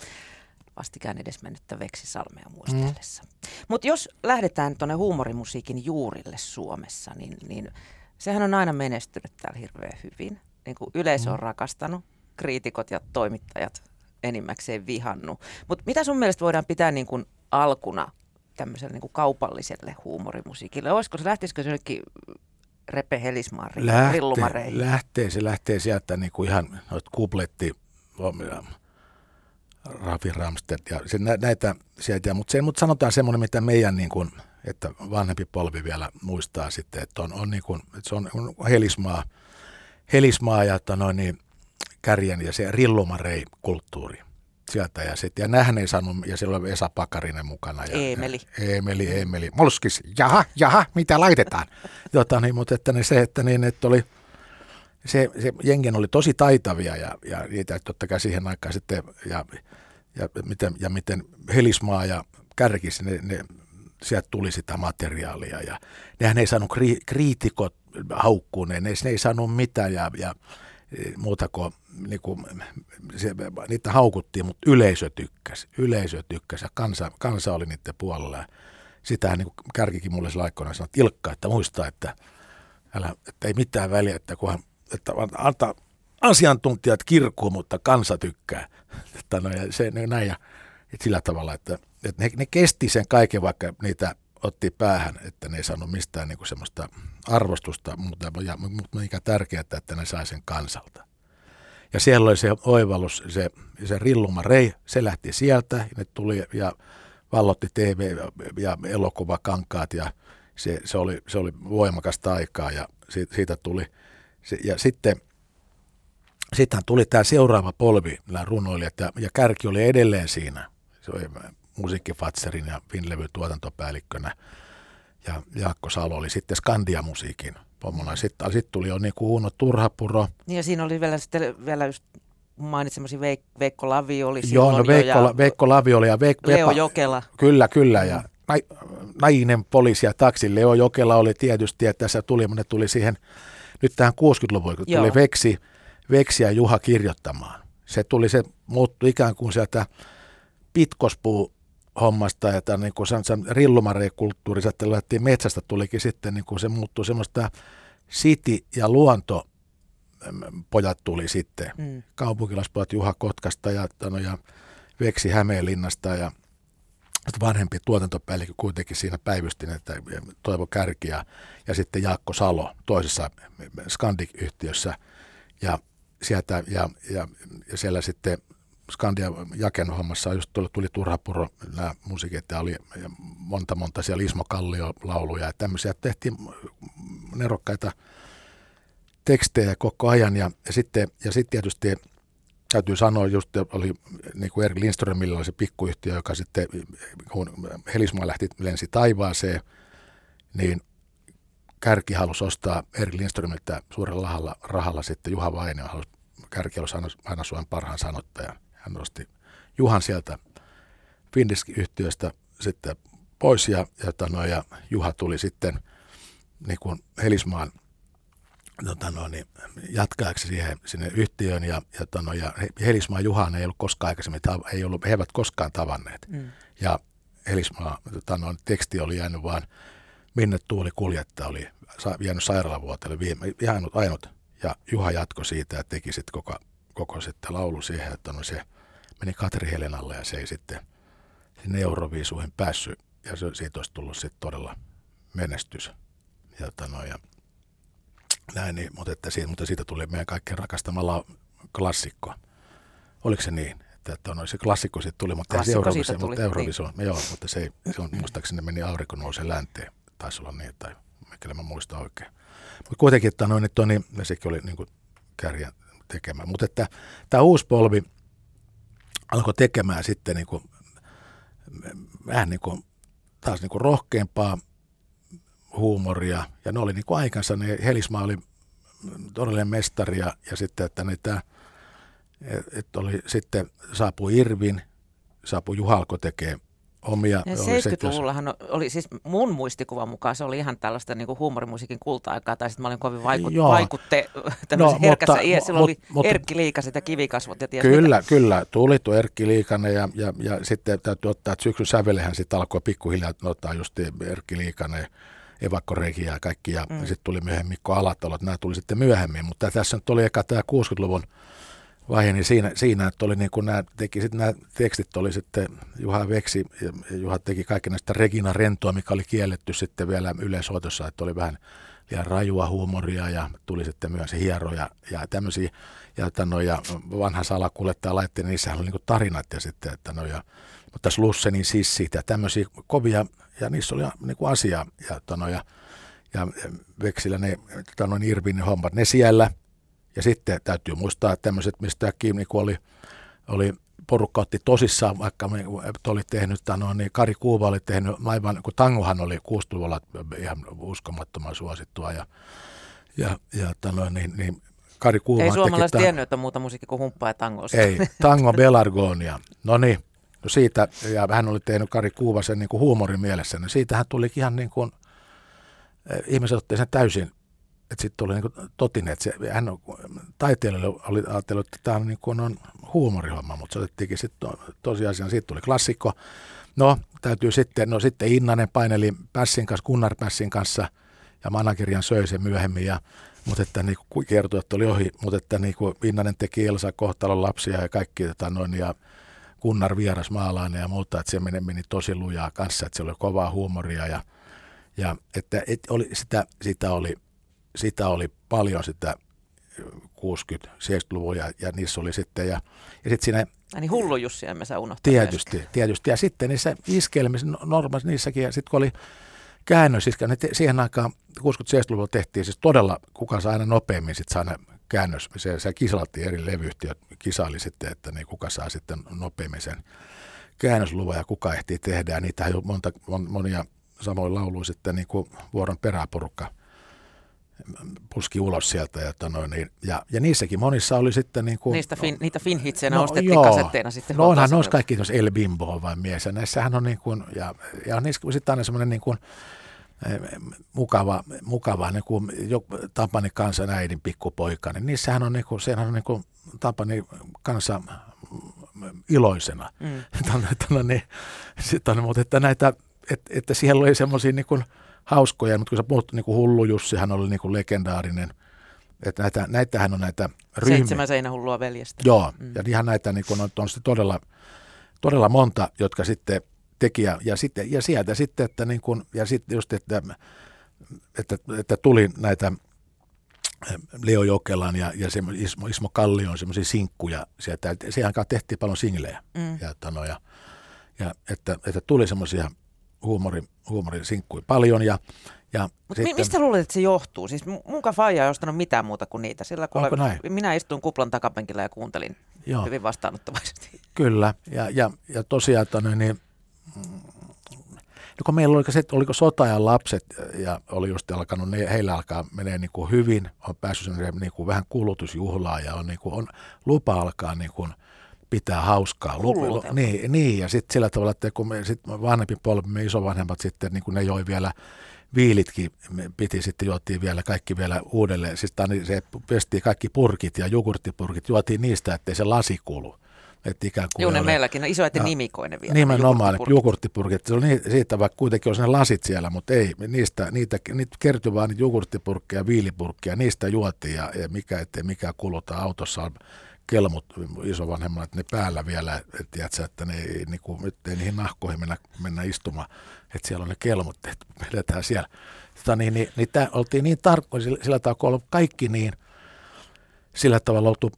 vastikään edes mennyttä Veksisalmea muistellessa. Mm. Mutta jos lähdetään tuonne huumorimusiikin juurille Suomessa, niin, niin sehän on aina menestynyt täällä hirveän hyvin. Niin kuin yleisö on mm. rakastanut, kriitikot ja toimittajat enimmäkseen vihannut. Mutta mitä sun mielestä voidaan pitää niin kuin alkuna tämmöiselle niin kuin kaupalliselle huumorimusiikille? Olisiko se, lähtisikö se jonnekin Repe Helismaan lähtee, lähtee, se lähtee sieltä niin kuin ihan kupletti Rafi Ramstedt ja se, nä, näitä sieltä, mutta, se, mutta sanotaan semmoinen, mitä meidän niin kuin että vanhempi polvi vielä muistaa sitten, että, on, on niin kuin, että se on, on helismaa, helismaa ja että no niin, kärjen ja se rillumarei kulttuuri sieltä. Ja, sit, ja nähän ei saanut, ja siellä oli Esa Pakarinen mukana. Ja, Eemeli. Eemeli, Eemeli. Molskis, jaha, jaha, mitä laitetaan? Jota, niin, mutta että ne, se, että, niin, että oli, se, se jengen oli tosi taitavia ja, ja niitä totta kai siihen aikaan sitten, ja, ja, miten, ja miten Helismaa ja Kärkis, ne, ne, sieltä tuli sitä materiaalia ja nehän ei saanut kri, kriitikot haukkuun, ne, ne, ei saanut mitään ja, ja muuta kuin, niin kuin se, niitä haukuttiin, mutta yleisö tykkäsi. Yleisö tykkäsi ja kansa, kansa oli niiden puolella. Sitähän niin Kärkikin mulle sillä aikoina sanoi, että Ilkka, että muista, että, älä, että ei mitään väliä, että kunhan että antaa asiantuntijat kirkkuu, mutta kansa tykkää. Että no, ja se, näin, ja, että sillä tavalla, että, että ne, ne, kesti sen kaiken, vaikka niitä otti päähän, että ne ei saanut mistään niin kuin semmoista arvostusta, mutta, ja, mutta mikä tärkeää, että ne sai sen kansalta. Ja siellä oli se oivallus, se, se Rilluma Rei, se lähti sieltä, ne tuli ja vallotti TV- ja elokuvakankaat, ja se, se, oli, se oli voimakasta aikaa, ja siitä, siitä tuli – ja sitten sitten tuli tämä seuraava polvi, nämä runoilijat, ja, ja Kärki oli edelleen siinä. Se oli musiikkifatserin ja Finlevy tuotantopäällikkönä. Ja Jaakko Salo oli sitten Skandia-musiikin pommona. Sitten, sitten tuli jo niin kuin Uno Turhapuro. Ja siinä oli vielä, sitten, vielä just mainitsemasi Veik- Veikko Lavi oli Joo, no Veikko, ja Veikko Lavi oli ja Veik- Leo Vepa, Jokela. Kyllä, kyllä. Ja nainen poliisi ja taksi. Leo Jokela oli tietysti, että tässä tuli, mutta ne tuli siihen nyt tähän 60-luvulle, kun Joo. tuli Veksi, Veksi ja Juha kirjoittamaan. Se tuli, se muuttui ikään kuin sieltä pitkospuu hommasta ja tämän niin kuin sen, sen rillumarekulttuuri, että lähdettiin metsästä tulikin sitten, niin kuin se muuttui semmoista city- ja luonto pojat tuli sitten. Mm. Kaupunkilaspojat Juha Kotkasta ja, no, ja Veksi Hämeenlinnasta ja vanhempi tuotantopäällikkö kuitenkin siinä päivystin, että Toivo Kärki ja, sitten Jaakko Salo toisessa Skandik-yhtiössä ja sieltä ja, ja, ja siellä sitten Skandia jakenhommassa just tuli, tuli Turhapuro nämä musiikit ja oli monta monta siellä Ismo Kallio lauluja ja tämmöisiä. Tehtiin nerokkaita tekstejä koko ajan ja, ja sitten ja sitten tietysti täytyy sanoa, just oli niin kuin Erik Lindströmillä oli se pikkuyhtiö, joka sitten, kun Helismaa lähti, lensi taivaaseen, niin Kärki halusi ostaa Erik Lindströmiltä suurella rahalla, rahalla sitten Juha Vainio, halusi, Kärki halusi aina, aina Suomen parhaan sanottajan. Hän osti Juhan sieltä Findisk-yhtiöstä sitten pois ja, ja, no, ja Juha tuli sitten niin kuin Helismaan tota no, niin, jatkaaksi siihen, sinne yhtiöön ja, ja, tota no, ja Helismaa Juhan ei ollut koskaan aikaisemmin, ei ollut, he eivät koskaan tavanneet. Mm. Ja Helismaa tota no, teksti oli jäänyt vaan, minne tuuli kuljetta oli jäänyt sairaalavuoteelle, viime, ainut, ainut. Ja Juha jatkoi siitä ja teki sitten koko, koko sitten laulu siihen, että no se meni Katri Helenalle ja se ei sitten sinne Euroviisuihin päässyt. Ja se, siitä olisi tullut sitten todella menestys. Ja, tota no, ja näin, niin, mutta, että siitä, mutta siitä tuli meidän kaikkien rakastamalla klassikko. Oliko se niin? Että, että no, se klassikko sitten tuli, mutta Eurovision, mutta Eurovision, niin. joo, mutta se, ei, se on, muistaakseni meni aurinko nousee länteen. Taisi olla niin, tai mikäli mä muistan oikein. Mutta kuitenkin, että noin, että niin, sekin oli niin kuin kärjä tekemään. Mutta että tämä uusi polvi alkoi tekemään sitten niin kuin, vähän niin kuin, taas niin kuin rohkeampaa, huumoria. Ja ne oli niin kuin aikansa, ne Helismaa oli todellinen mestari ja, ja sitten, että niitä, että oli sitten saapui Irvin, saapui Juhalko tekee omia. Ja 70-luvullahan oli, siis mun muistikuvan mukaan se oli ihan tällaista niin kuin huumorimusiikin kulta-aikaa, tai sitten mä olin kovin vaikut, vaikutte tämmöisessä no, herkässä mutta, iässä. Silloin oli mutta, Erkki Liikaset ja kivikasvot ja ties Kyllä, mitä. kyllä. Tuli tuo Erkki Liikanen ja, ja, ja sitten täytyy ottaa, että syksyn sävelehän sitten alkoi pikkuhiljaa ottaa just Erkki Liikanen evakkoreikin ja kaikki, ja mm. sitten tuli myöhemmin Mikko Alatalo, että nämä tuli sitten myöhemmin, mutta tässä nyt oli eka tämä 60-luvun vaihe, niin siinä, siinä että oli niin kuin nämä, teki sitten nämä tekstit oli sitten Juha Veksi, ja Juha teki kaikki näistä Regina Rentoa, mikä oli kielletty sitten vielä yleisotossa, että oli vähän liian rajua huumoria ja tuli sitten myös hieroja ja tämmöisiä. Ja, että no, ja vanha salakuljettaja laitteli, niin niissähän oli niin tarinat ja sitten, että no, ja, mutta Slussenin sissit ja tämmöisiä kovia, ja niissä oli niin kuin asia. Ja, että no, ja, ja Veksilä ne, tota, noin Irvin hommat, ne siellä. Ja sitten täytyy muistaa, että tämmöiset, mistä Kim niin oli, oli porukka otti tosissaan, vaikka me oli tehnyt, no, niin Kari Kuuva oli tehnyt, aivan, kun tangohan oli 60-luvulla ihan uskomattoman suosittua ja, ja, ja tano, niin, niin Kari Kuuva Ei suomalaiset tiennyt, että muuta musiikkia kuin humppaa ja tangosta. Ei, tango Belargonia. No niin, no siitä, ja hän oli tehnyt Kari sen niin kuin huumorin mielessä, niin siitähän tuli ihan niin kuin, eh, ihmiset otti sen täysin että sitten tuli niin totinen, että se, hän taiteilijalle oli ajatellut, että tämä on, niin kuin, on huumorihomma, mutta se otettiinkin sitten to, tosiasiaan, siitä tuli klassikko. No, täytyy sitten, no sitten Innanen paineli Pässin kanssa, Gunnar Pässin kanssa, ja managerian söi sen myöhemmin, ja, mutta että niin kuin kertoi, että oli ohi, mutta että niin kuin Innanen teki Elsa kohtalon lapsia ja kaikki tota noin, ja Gunnar vieras maalainen ja muuta, että se meni, meni tosi lujaa kanssa, että se oli kovaa huumoria ja, ja että et oli, sitä, sitä oli sitä oli paljon sitä 60-70-luvun ja, ja niissä oli sitten, ja, ja sitten siinä niin hullu Jussi, emme saa unohtaa Tietysti, myöskin. tietysti. Ja sitten niissä iskelmissä, no, normaalissa niissäkin, ja sitten kun oli käännös, siis te, siihen aikaan 60-70-luvulla tehtiin siis todella, kuka saa aina nopeammin sitten saa käännös. Se, se kisalattiin eri levyyhtiöt, kisaili sitten, että niin kuka saa sitten nopeammin sen käännösluvan ja kuka ehtii tehdä. Ja niitä on monta, monia samoin lauluja sitten niin kuin vuoron peräporukka puski ulos sieltä. Ja, no, niin, ja, ja niissäkin monissa oli sitten... Niin kuin, Niistä fin, no, niitä finhitsejä no, ostettiin joo, kasetteina sitten. No onhan noissa kaikki tuossa El Bimbo vai mies. Ja näissähän on niin kuin, ja, ja niissä sitten aina semmoinen niin kuin, mukava, mukava niin kuin Tapani kansan äidin pikkupoika, niin niissähän on, niin kuin, sehän on niin kuin Tapani kanssa iloisena. Mm. Tänne, tänne, niin, sitten, mutta että näitä, että, että siellä oli semmoisia niin kuin, hauskoja, mutta kun sä puhut niin kuin Hullu Jussi, hän oli niin kuin legendaarinen. Että näitä, näitähän on näitä ryhmiä. Seitsemän seinähullua veljestä. Joo, mm. ja ihan näitä niin kuin on, on todella, todella monta, jotka sitten teki ja, sitten, ja sieltä sitten, että niin kuin, ja sitten just, että, että, että tuli näitä eh, Leo Jokelan ja, ja se Ismo, Ismo Kallion semmoisia sinkkuja sieltä. Siihen aikaan tehtiin paljon singlejä. Mm. Ja, tano, ja, ja että, että tuli semmoisia huumori, huumorin sinkkui paljon. Ja, ja Mut sitten, mistä luulet, että se johtuu? Siis mun faija ei ostanut mitään muuta kuin niitä. Sillä kun minä istuin kuplan takapenkillä ja kuuntelin Joo. hyvin vastaanottavaisesti. Kyllä, ja, ja, ja tosiaan, että niin, no kun meillä oli se, oliko sotajan lapset ja oli just alkanut, ne, heillä alkaa menee niin kuin hyvin, on päässyt niin kuin vähän kulutusjuhlaan ja on, niin kuin, on lupa alkaa niin kuin, pitää hauskaa. Lupu, niin, niin, ja sitten sillä tavalla, että kun me sit vanhempi polvi, me isovanhemmat sitten, niin kun ne joi vielä viilitkin, me piti sitten juotiin vielä kaikki vielä uudelleen. Siis tani, se pestiin kaikki purkit ja jogurttipurkit, juotiin niistä, ettei se lasi kulu. Että ikään kuin Juu, ne meilläkin, no isoäiti nimikoinen vielä. Nimenomaan, jogurttipurkit. Se on niin, siitä vaikka kuitenkin on ne lasit siellä, mutta ei, niistä, niitä, niitä kertyi vaan niitä jogurttipurkkeja, viilipurkkeja, niistä juotiin ja, ja mikä, ettei mikään kuluta autossa kelmut isovanhemmalla, että ne päällä vielä, että, tiedätkö, että ne ei, niin kuin, nyt ei niihin nahkoihin mennä, mennä istumaan, että siellä on ne kelmut, että me siellä. Sitä, niin, niin, niin tämä, oltiin niin tarkkoja sillä, sillä tavalla, kun kaikki niin sillä tavalla oltu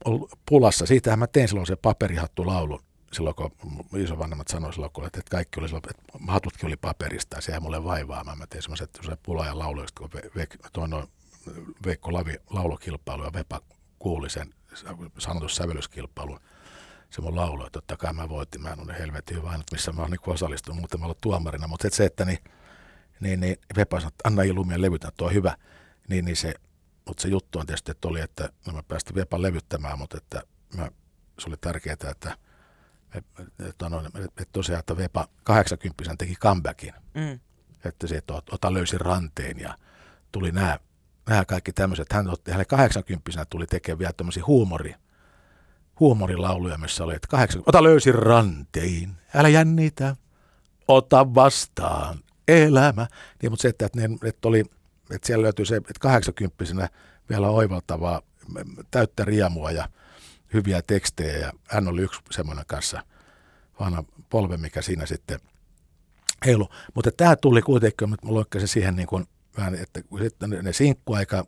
pulassa. Siitähän mä tein silloin se paperihattu laulu, silloin kun isovanhemmat sanoivat silloin, kun, että kaikki oli silloin, että hatutkin oli paperista ja se jäi mulle vaivaamaan. Mä tein semmoiset pula ja laulu, kun ve, ve, Veikko Lavi laulukilpailu ja Vepa kuuli sen sanotus sävellyskilpailun se mun laulu, että totta kai mä voitin, mä en ole helvetin hyvä ainut, missä mä oon niin osallistunut muutamalla tuomarina, mutta et se, että niin, niin, niin Vepa sanoi, että anna Ilumia levytä, tuo on hyvä, niin, niin se, mutta se juttu on tietysti, että oli, että no mä päästin Vepan levyttämään, mutta että mä, se oli tärkeää, että, että, että, että, että tosiaan, että Vepa 80 teki comebackin, mm. että se, että ota löysi ranteen ja tuli nämä nämä kaikki tämmöiset. Hän otti, hänen 80 tuli tekemään vielä tämmöisiä huumori, huumorilauluja, missä oli, että 80, ota löysi rantein, älä jännitä, ota vastaan, elämä. Niin, mutta se, että, että, ne, että, oli, että siellä löytyi se, että 80 vielä oivaltavaa, täyttä riemua ja hyviä tekstejä. Ja hän oli yksi semmoinen kanssa, vanha polve, mikä siinä sitten heilu. Mutta tämä tuli kuitenkin, että mulla se siihen niin kuin vähän, että sitten ne, sinkkuaika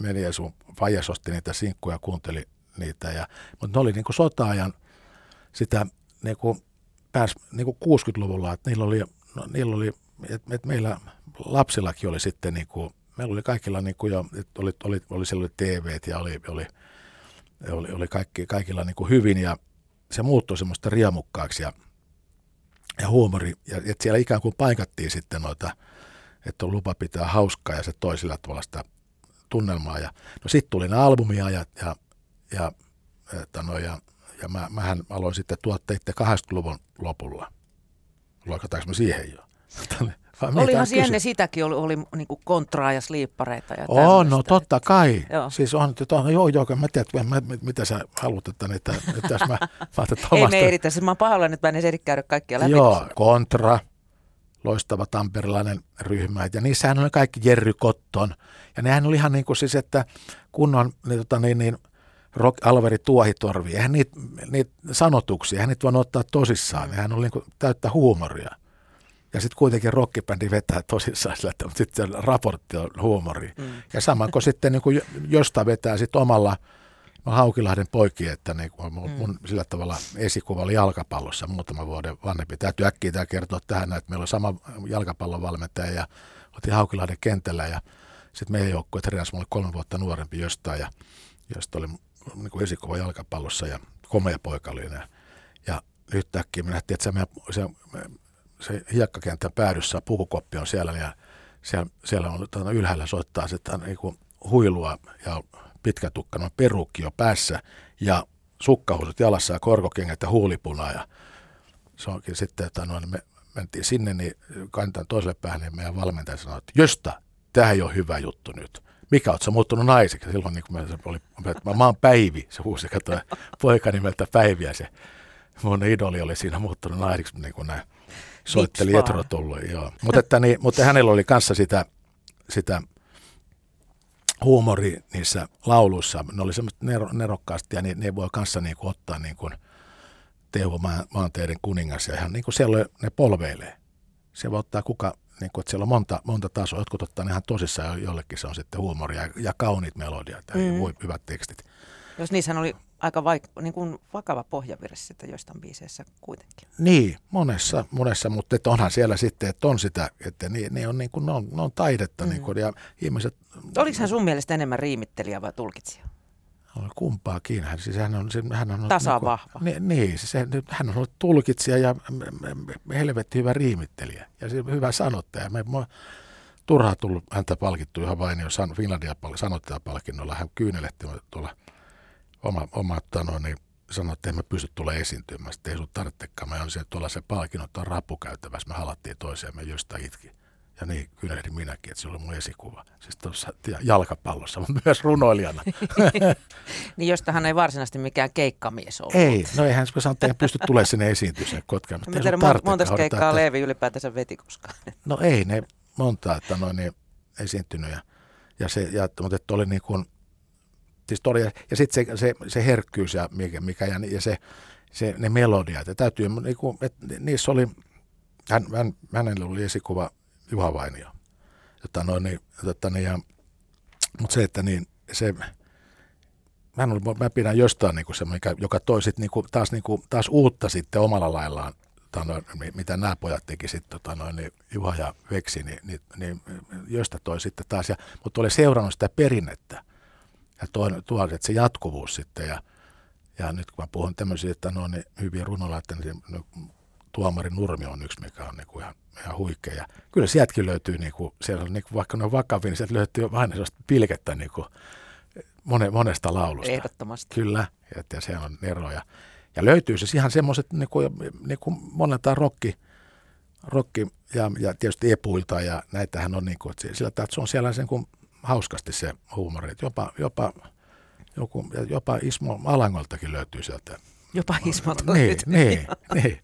meni ja sun faijas osti niitä sinkkuja ja kuunteli niitä. Ja, mutta ne oli niin kuin sota-ajan sitä niin kuin pääs niin kuin 60-luvulla, että niillä oli, no, niillä oli että et meillä lapsillakin oli sitten niin kuin, meillä oli kaikilla niin kuin että oli, oli, oli, siellä oli TV ja oli, oli, oli, oli kaikki, kaikilla niin kuin hyvin ja se muuttui semmoista riemukkaaksi ja, ja huumori. Ja että siellä ikään kuin paikattiin sitten noita, että on lupa pitää hauskaa ja se toi sillä tavalla sitä tunnelmaa. Ja, no sitten tuli ne albumiajat ja, ja, että no, ja, ja mä, mähän aloin sitten tuottaa itse 80-luvun lopulla. Loikataanko me siihen jo? Olihan siellä ennen sitäkin oli, oli niin kuin kontraa ja sliippareita ja On, no totta kai. Joo. Siis on, on joo, joo, mä tiedän, mä, mitä sä haluat, että, että, että jos mä, mä että Ei me eritä, siis mä oon pahoillani, että mä en edes käydä kaikkia läpi. Joo, kontra, loistava tamperilainen ryhmä. Ja niissähän oli kaikki Jerry Cotton. Ja nehän oli ihan niin kuin siis, että kunnon niin, tota, niin, niin, rock, Alveri Tuohitorvi, eihän niitä, niitä sanotuksia, eihän niitä voinut ottaa tosissaan. Nehän oli niin kuin täyttä huumoria. Ja sitten kuitenkin rockibändi vetää tosissaan sillä, mutta sitten raportti on huumori. Mm. Ja sama kuin sitten niin kuin josta vetää sitten omalla no Haukilahden poikia, että niin kuin mun, mm. mun sillä tavalla esikuva oli jalkapallossa muutama vuoden vanhempi. Täytyy äkkiä tämä kertoa tähän, että meillä on sama jalkapallon valmentaja ja otin Haukilahden kentällä ja sitten meidän joukkue treenasi mulle kolme vuotta nuorempi jostain ja josta oli niin kuin esikuva jalkapallossa ja komea poika oli ja, ja yhtäkkiä me nähtiin, että se, meidän, se se hiekkakentän päädyssä pukukoppi on siellä ja siellä, siellä on tuota, ylhäällä soittaa sitä niin kuin huilua ja pitkätukkana perukki jo päässä ja sukkahousut jalassa ja korkokengät ja huulipuna ja se onkin sitten, että no, niin me mentiin sinne, niin kantan toiselle päähän, niin meidän valmentaja sanoi, että Josta, tämä ei ole hyvä juttu nyt. Mikä oot sä muuttunut naiseksi? Silloin niin kuin me, oli, mä, mä oon Päivi, se huusi, katsoi poika nimeltä Päiviä, se mun idoli oli siinä muuttunut naiseksi, niin kuin näin soitteli joo. Mutta, että, niin, mutta hänellä oli kanssa sitä, sitä huumori niissä lauluissa. Ne oli semmoista nero, nerokkaasti ja ne, ne voi kanssa niin kuin ottaa niin kuin Teuvo maanteiden kuningas ja ihan niin kuin siellä ne polveilee. Se voi ottaa kuka, niin kuin, että siellä on monta, monta tasoa. Jotkut ottaa ne ihan tosissaan jollekin se on sitten huumoria ja, ja kauniit melodiat ja mm. hyvät tekstit. Jos niissähän oli aika vaik- niin kuin vakava pohjavire sitten joistain biiseissä kuitenkin. Niin, monessa, monessa mutta että onhan siellä sitten, että on sitä, että ne, ne on, niin kuin, ne on, ne on taidetta. Mm. Niin kuin, ja ihmiset, Oliko hän sun mielestä enemmän riimittelijä vai tulkitsija? No, kumpaakin. Hän, siis hän on, hän on niin, vahva. Niin, niin siis hän, hän on ollut tulkitsija ja helvetti hyvä riimittelijä ja se hyvä sanottaja. Me, me, turhaa tullut häntä palkittu ihan vain jo Finlandia sanottajapalkinnolla. Hän kyynelehti tuolla oma, oma tano, niin sanoi, että en mä pysty tulemaan esiintymään. Sitten ei sun tarvitsekaan. Mä olisin tuolla se palkinnot on rappukäytävässä. Me halattiin me jostain itki. Ja niin kylähdin minäkin, että se oli mun esikuva. Siis tuossa jalkapallossa, mutta myös runoilijana. niin jostahan ei varsinaisesti mikään keikkamies ollut. Ei, no eihän se sanottu, että pysty tulemaan sinne esiintyä sinne Kotkaan. Mä tiedän, monta, monta keikkaa että... Leevi ylipäätänsä veti koskaan. No ei ne monta, että noin niin esiintynyt. Ja, ja se, ja, mutta että oli niin kuin, siis todella, ja sitten se, se, se herkkyys ja mikä, mikä ja, ja se, se, ne melodiat. Ja täytyy, niin kuin, että niissä oli, hän, hän, hänellä oli esikuva Juha Vainio. Jota noin, niin, tota, niin, ja, mutta se, että niin, se, mä, en, mä pidän jostain niin kuin se, mikä, joka toi sit, niin kuin, taas, niin kuin, taas uutta sitten omalla laillaan, tota, mitä nämä pojat teki sitten, tota, noin, niin Juha ja Veksi, niin, niin, niin josta toi sitten taas. Ja, mutta oli seurannut sitä perinnettä ja toinen, tuo, että se jatkuvuus sitten. Ja, ja nyt kun mä puhun tämmöisiä, että no niin hyviä runolaita, niin no, Tuomari Nurmi on yksi, mikä on niin kuin ihan, ihan huikea. Ja kyllä sieltäkin löytyy, niin kuin, siellä on, niin kuin, vaikka ne on vakavia, niin sieltä löytyy aina sellaista pilkettä niin kuin, mone, monesta laulusta. Ehdottomasti. Kyllä, ja, ja se on eroja. Ja löytyy siis ihan semmoiset, niin kuin, niin kuin monelta rokki, rokki ja, ja tietysti epuilta ja näitähän on niin kuin, että sillä että se on siellä sen kuin hauskasti se huumori. Että jopa, jopa, joku, jopa Ismo Alangoltakin löytyy sieltä. Jopa Ismo Niin, niin, niin.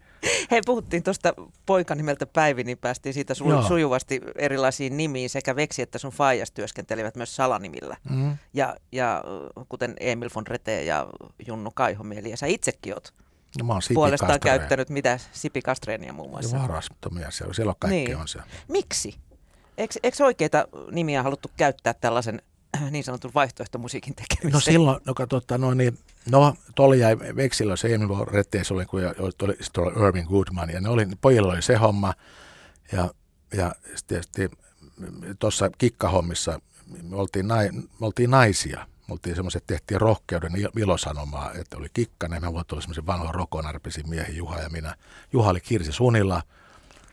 Hei, puhuttiin tuosta poika nimeltä Päivi, niin päästiin siitä su- sujuvasti erilaisiin nimiin. Sekä Veksi että sun Faijas työskentelivät myös salanimillä. Mm. Ja, ja kuten Emil von Rete ja Junnu Kaihomieli. Ja sä itsekin oot no, mä oon puolestaan käyttänyt mitä Sipi Kastreenia muun muassa. Ja varastomia siellä, siellä on kaikkea niin. on siellä. Miksi? Eikö, eikö oikeita nimiä haluttu käyttää tällaisen niin sanotun vaihtoehtomusiikin tekemiseen? No silloin, no katsotaan, no niin, no tuolla jäi Veksilä se Emil Retteis oli, kun oli, oli Irving Goodman, ja ne oli, pojilla oli se homma, ja, ja sitten tuossa kikkahommissa me oltiin, nai, me oltiin naisia, me oltiin semmoiset, tehtiin rohkeuden ilosanomaa, että oli kikkanen, mä voin tulla semmoisen vanhan rokonarpisin miehen Juha ja minä. Juha oli Kirsi Sunilla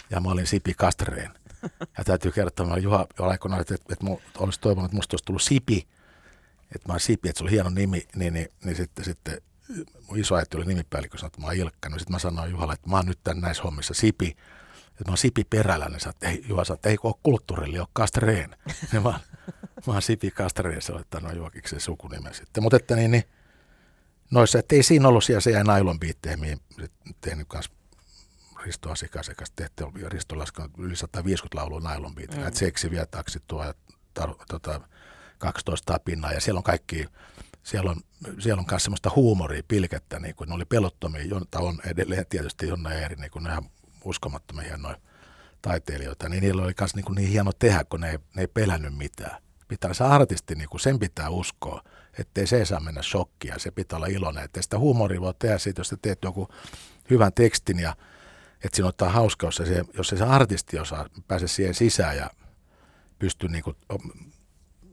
ja mä olin Sipi Kastreen. Ja täytyy kertoa, että Juha aikoinaan, että, että, että olisi toivonut, että musta olisi tullut Sipi, että mä oon Sipi, että se oli hieno nimi, niin, niin, niin sitten, sitten mun isoäiti oli nimipäällikkö, sanoi, että mä oon Ilkka. No sitten mä sanoin Juhalle, että mä oon nyt tämän näissä hommissa Sipi. Että mä oon Sipi Peräläinen. Niin että ei, Juha sanoi, että ei kun ole kulttuurille, ole Kastreen. Ja mä, mä oon Sipi Kastreen, se että no Juhakiksi se sukunimen sitten. Mutta että niin, niin noissa, että ei siinä ollut siellä se jäi nailon biitteihin, mihin tehnyt kanssa Risto Asikas, joka tehtiin, Risto laskenut yli 150 laulua nailon biittejä. Mm. Näitä seksiviä taksittua ja tar, tota, 12 pinnaa ja siellä on kaikki, siellä on, siellä on myös semmoista huumoria, pilkettä, niin kuin ne oli pelottomia, jota on edelleen tietysti Jonna Eeri, niin kuin ne ihan uskomattomia hienoja taiteilijoita, niin niillä oli myös niin, niin hieno tehdä, kun ne ei, ne ei pelännyt mitään. Pitää se artisti, niin kuin sen pitää uskoa, ettei se saa mennä shokkia, se pitää olla iloinen. Että sitä huumoria voi tehdä siitä, jos teet jonkun hyvän tekstin ja että siinä ottaa hauska, jos se, jos se artisti osaa pääse siihen sisään ja pystyy niin kuin,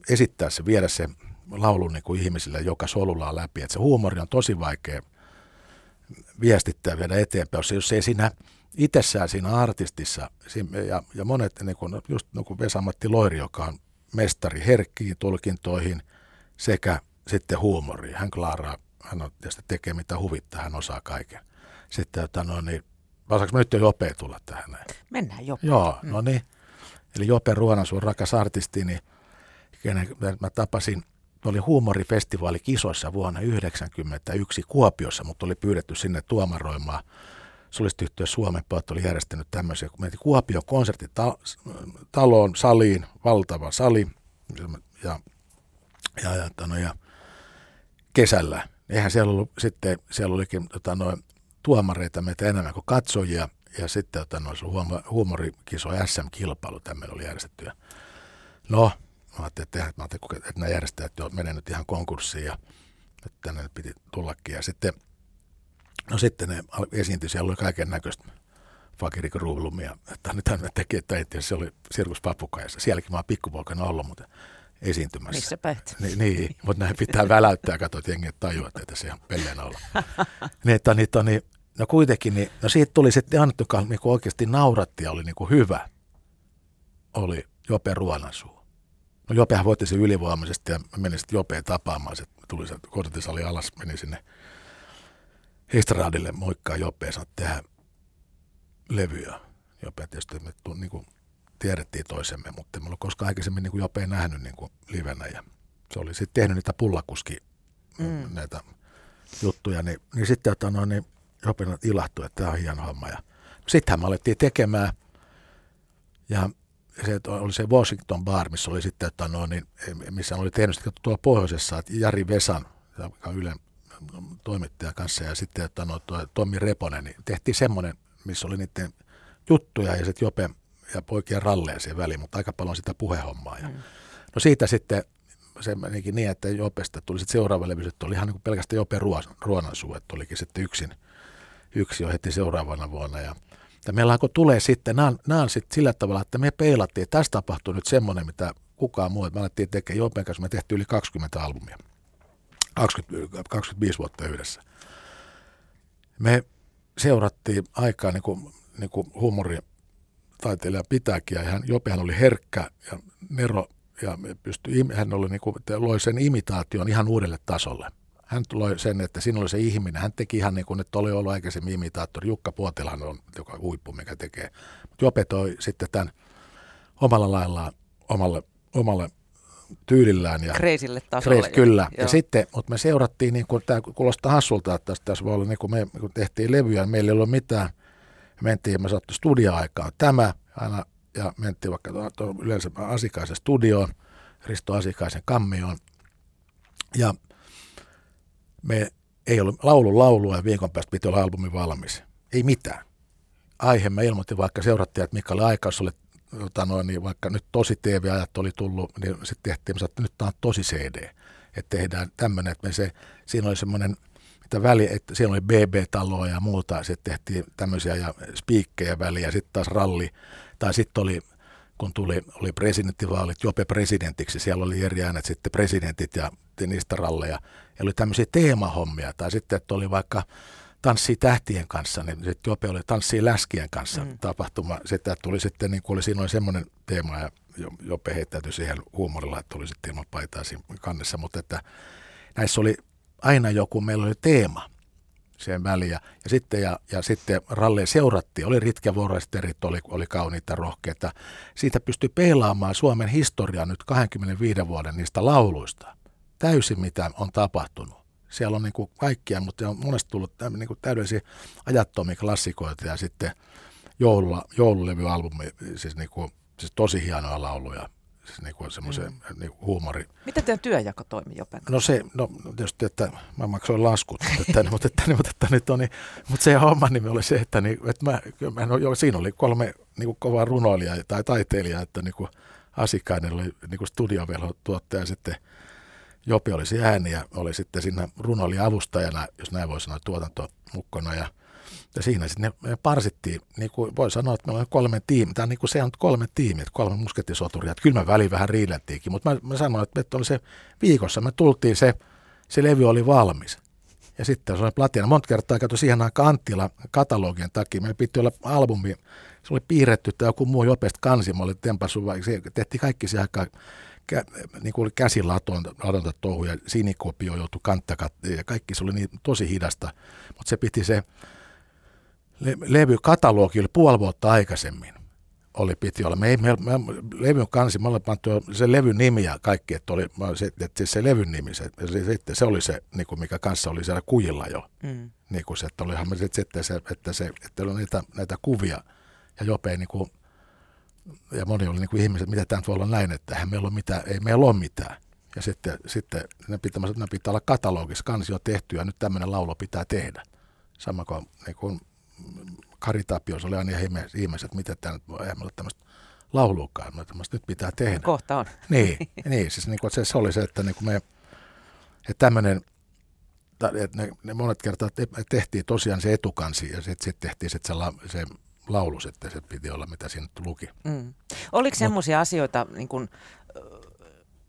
esittää se, viedä se laulun niin kuin ihmisille joka solulla läpi. Että se huumori on tosi vaikea viestittää viedä eteenpäin, jos, jos ei siinä itsessään siinä artistissa, ja, ja monet, niin kuin, just niin kuin Vesamatti Loiri, joka on mestari herkkiin tulkintoihin sekä sitten huumoriin. Hän klaaraa, hän on, tekee mitä huvittaa, hän osaa kaiken. Sitten, että no niin, Vasaanko nyt jo Jope tulla tähän näin? Mennään Jope. Joo, mm. no niin. Eli Jope Ruonansuun rakas artisti, niin kenen mä tapasin, oli huumorifestivaali kisoissa vuonna 1991 Kuopiossa, mutta oli pyydetty sinne tuomaroimaan. Solistiyhtiö Suomen Pojat oli järjestänyt tämmöisiä, kun mentiin Kuopio konserttitaloon, saliin, valtava sali, ja, ja, ja, no, ja kesällä. Eihän siellä ollut, sitten siellä olikin tota, noin tuomareita meitä enemmän kuin katsojia. Ja sitten että no, huumorikiso SM-kilpailu tämmöinen oli järjestetty. no, mä ajattelin, että, että, että, että nämä järjestäjät jo menee nyt ihan konkurssiin ja että tänne piti tullakin. Ja sitten, no sitten ne esiintyi, siellä oli kaiken näköistä fakirikruulumia. Että nythän ne teki, että se oli Sirkus Papukajassa. Sielläkin mä oon pikkupoikana ollut, mutta esiintymässä. Missä päät? Ni, niin, mutta näin pitää väläyttää, katsoa, että jengi tajua, että se ihan pelleenä olla. niin, että, niin, niin, no kuitenkin, niin, no siitä tuli sitten Anttu, joka niin oikeasti nauratti ja oli niin kuin hyvä, oli Jope Ruonansuu. No Jopehan voitti sen ylivoimaisesti ja menin sitten Jopeen tapaamaan. Se tuli se konserttisali alas, meni sinne Estradille moikkaa Jopeen, sanoi, tehdä levyä. Jope tietysti me niin kuin tiedettiin toisemme, mutta en ollut koskaan aikaisemmin niin kuin Jope nähnyt niin kuin livenä. Ja se oli sitten tehnyt niitä pullakuski mm. näitä juttuja, niin, niin sitten että no, niin Jope ilahtui, että tämä on hieno homma. Ja sittenhän me alettiin tekemään ja se oli se Washington Bar, missä oli sitten, että no, niin, missä oli tehnyt tuolla pohjoisessa, että Jari Vesan, joka on Ylen toimittaja kanssa, ja sitten että no, tuo Tommi Reponen, niin tehtiin semmoinen, missä oli niiden juttuja, ja sitten Jope ja poikien ralleja siihen väliin, mutta aika paljon sitä puhehommaa. Ja, mm. No siitä sitten se menikin niin, että Jopesta tuli sitten seuraava levy, että oli ihan niin pelkästään Jope Ruonansuu, että olikin sitten yksin, yksi jo heti seuraavana vuonna. Ja, ja meillä alkoi tulee sitten, nämä on, nämä on sitten sillä tavalla, että me peilattiin, että tästä tapahtui nyt semmoinen, mitä kukaan muu, että me alettiin tekemään Jopen kanssa, me tehtiin yli 20 albumia, 20, 25 vuotta yhdessä. Me seurattiin aikaa niin kuin, niin kuin huumorin taiteilija pitääkin, ja hän, Jopehan oli herkkä ja Nero, ja pystyi, hän oli niin kuin, loi sen imitaation ihan uudelle tasolle. Hän loi sen, että siinä oli se ihminen. Hän teki ihan niin kuin, että oli ollut aikaisemmin imitaattori. Jukka Puotilahan on joka huippu, mikä tekee. Mutta Jope toi sitten tämän omalla laillaan, omalle, omalle tyylillään. Ja Kreisille tasolle. Kreis, kyllä. Joo. Ja sitten, mutta me seurattiin, niin kuin, tämä kuulostaa hassulta, että tässä, tässä voi olla, niin kuin me kun tehtiin levyjä, niin meillä ei ollut mitään – mentiin ja me saattu studia-aikaa tämä aina ja mentiin vaikka yleensä Asikaisen studioon, Risto Asikaisen kammioon. Ja me ei ollut laulun laulua ja viikon päästä piti olla albumi valmis. Ei mitään. Aihe mä ilmoitin vaikka seurattiin, että mikä oli aika, jos oli tota noin, niin vaikka nyt tosi TV-ajat oli tullut, niin sitten tehtiin, että nyt tämä on tosi CD. Että tehdään tämmöinen, että me se, siinä oli semmoinen, mitä väli, että siellä oli BB-taloa ja muuta, sitten tehtiin tämmöisiä ja spiikkejä väliä, sitten taas ralli, tai sitten oli kun tuli, oli presidenttivaalit Jope presidentiksi, siellä oli eri äänet sitten presidentit ja niistä ralleja. Ja oli tämmöisiä teemahommia, tai sitten, että oli vaikka tanssii tähtien kanssa, niin sitten Jope oli tanssii läskien kanssa mm. tapahtuma. Sitten tuli sitten, niin kuin oli, siinä oli semmoinen teema, ja Jope heittäytyi siihen huumorilla, että tuli sitten ilman paitaa siinä kannessa, mutta että näissä oli aina joku, meillä oli teema siihen väliin. Ja, sitten, ja, ja sitten ralleja seurattiin. Oli Ritke Voresterit, oli, oli kauniita rohkeita. Siitä pystyi peilaamaan Suomen historiaa nyt 25 vuoden niistä lauluista. Täysin mitä on tapahtunut. Siellä on niin kuin kaikkia, mutta on monesti tullut niin kuin täydellisiä ajattomia klassikoita ja sitten joulula, joululevyalbumi, siis, niin kuin, siis tosi hienoja lauluja siis niin kuin semmoisen mm. niin kuin huumori. Miten teidän työjako toimi Jopen? No se, no tietysti, että mä maksoin laskut, että, mutta, että, mutta, että, nyt on, niin, mutta se homma nimi oli se, että, niin, että mä, mä no, jo, siinä oli kolme niin kuin kovaa runoilijaa tai taiteilijaa, että niin kuin Asikainen oli niin kuin studiovelhotuottaja sitten Jopi oli se ääni ja oli sitten siinä runoilija avustajana, jos näin voi sanoa, tuotantomukkona ja ja siinä sitten ne parsittiin, niin kuin voi sanoa, että meillä on kolme tiimiä, tai niin kuin se on kolme tiimiä, kolme muskettisoturia, että kyllä me väliin vähän riilettiinkin, mutta mä, mä sanoin, että, että oli se viikossa, me tultiin se, se levy oli valmis. Ja sitten se oli platina. Monta kertaa katsoi siihen aikaan Anttila katalogien takia. Meillä piti olla albumi, se oli piirretty tai joku muu jopesta kansi. Mä olin tempassu, se tehtiin kaikki se aika kä, niin kuin oli käsilatonta touhuja, sinikopio joutui kanttakat ja kaikki se oli niin tosi hidasta. Mutta se piti se le- levykatalogi oli puoli vuotta aikaisemmin. Oli, piti olla. Me ei, me, me, levyn kansi, me ollaan pantu se levyn nimi ja kaikki, että, oli, se, että se levyn nimi, se, se, se, se oli se, niin kuin mikä kanssa oli siellä kujilla jo. Mm. Niin kuin se, että olihan me sitten se, että, se, että oli näitä, näitä kuvia ja Jope niin kuin, ja moni oli niin kuin ihmiset, mitä tämä voi olla näin, että eihän meillä ole mitään, ei meillä ole mitään. Ja sitten, sitten ne pitää, ne pitää olla katalogissa, kansi on tehty ja nyt tämmöinen laulo pitää tehdä. Sama kuin, niin kuin Kari Tapios oli aina ihmeessä, että miten tämä nyt voi ole tämmöistä laulukaan, no, nyt pitää tehdä. Kohta on. Niin, niin siis niin kuin se, se oli se, että niin kuin me, että tämmöinen, että ne, ne monet kertaa tehtiin tosiaan se etukansi ja sitten sit tehtiin sit se, la, se laulu sitten, se piti olla mitä siinä luki. Mm. Oliko semmoisia asioita niin kuin,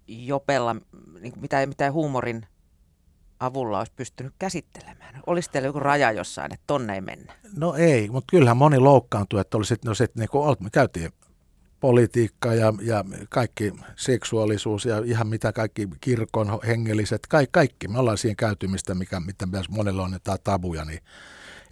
Jopella, niin kuin mitä, mitä huumorin avulla olisi pystynyt käsittelemään? Olisi teillä joku raja jossain, että tonne ei mennä? No ei, mutta kyllähän moni loukkaantui, että olisi, no sit, niin kuin, me käytiin politiikka ja, ja kaikki seksuaalisuus ja ihan mitä kaikki kirkon hengelliset, kaikki, kaikki. Me ollaan siihen käytymistä, mikä, mitä monella on tämä tabuja, niin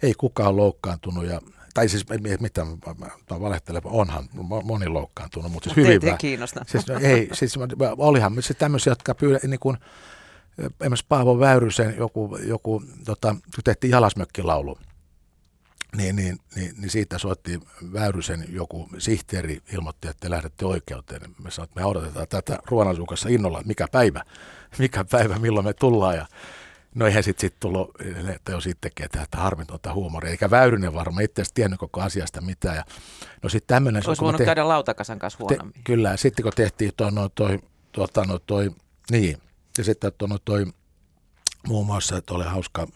ei kukaan loukkaantunut ja tai siis mitä mä valehtelen, onhan moni loukkaantunut, mutta siis hyvin vähän. kiinnosta. Siis, no, ei, siis olihan se tämmöisiä, jotka pyydä, niin kuin, esimerkiksi Paavo Väyrysen joku, joku tota, kun tehtiin jalasmökkilaulu, niin, niin, niin, niin, siitä soitti Väyrysen joku sihteeri, ilmoitti, että te lähdette oikeuteen. Me sanoin, että me odotetaan tätä ruonasukassa innolla, mikä päivä, mikä päivä, milloin me tullaan. Ja no eihän sitten sit tullut, että jos itsekin, että, että harmitonta huumoria. Eikä Väyrynen varmaan itse asiassa tiennyt koko asiasta mitään. Ja, no sitten tämmöinen... Olisi voinut te- käydä lautakasan kanssa huonommin. Te- kyllä, sitten kun tehtiin toi, no, toi, tuota, no, toi, niin, ja sitten on toi muun muassa, että oli hauska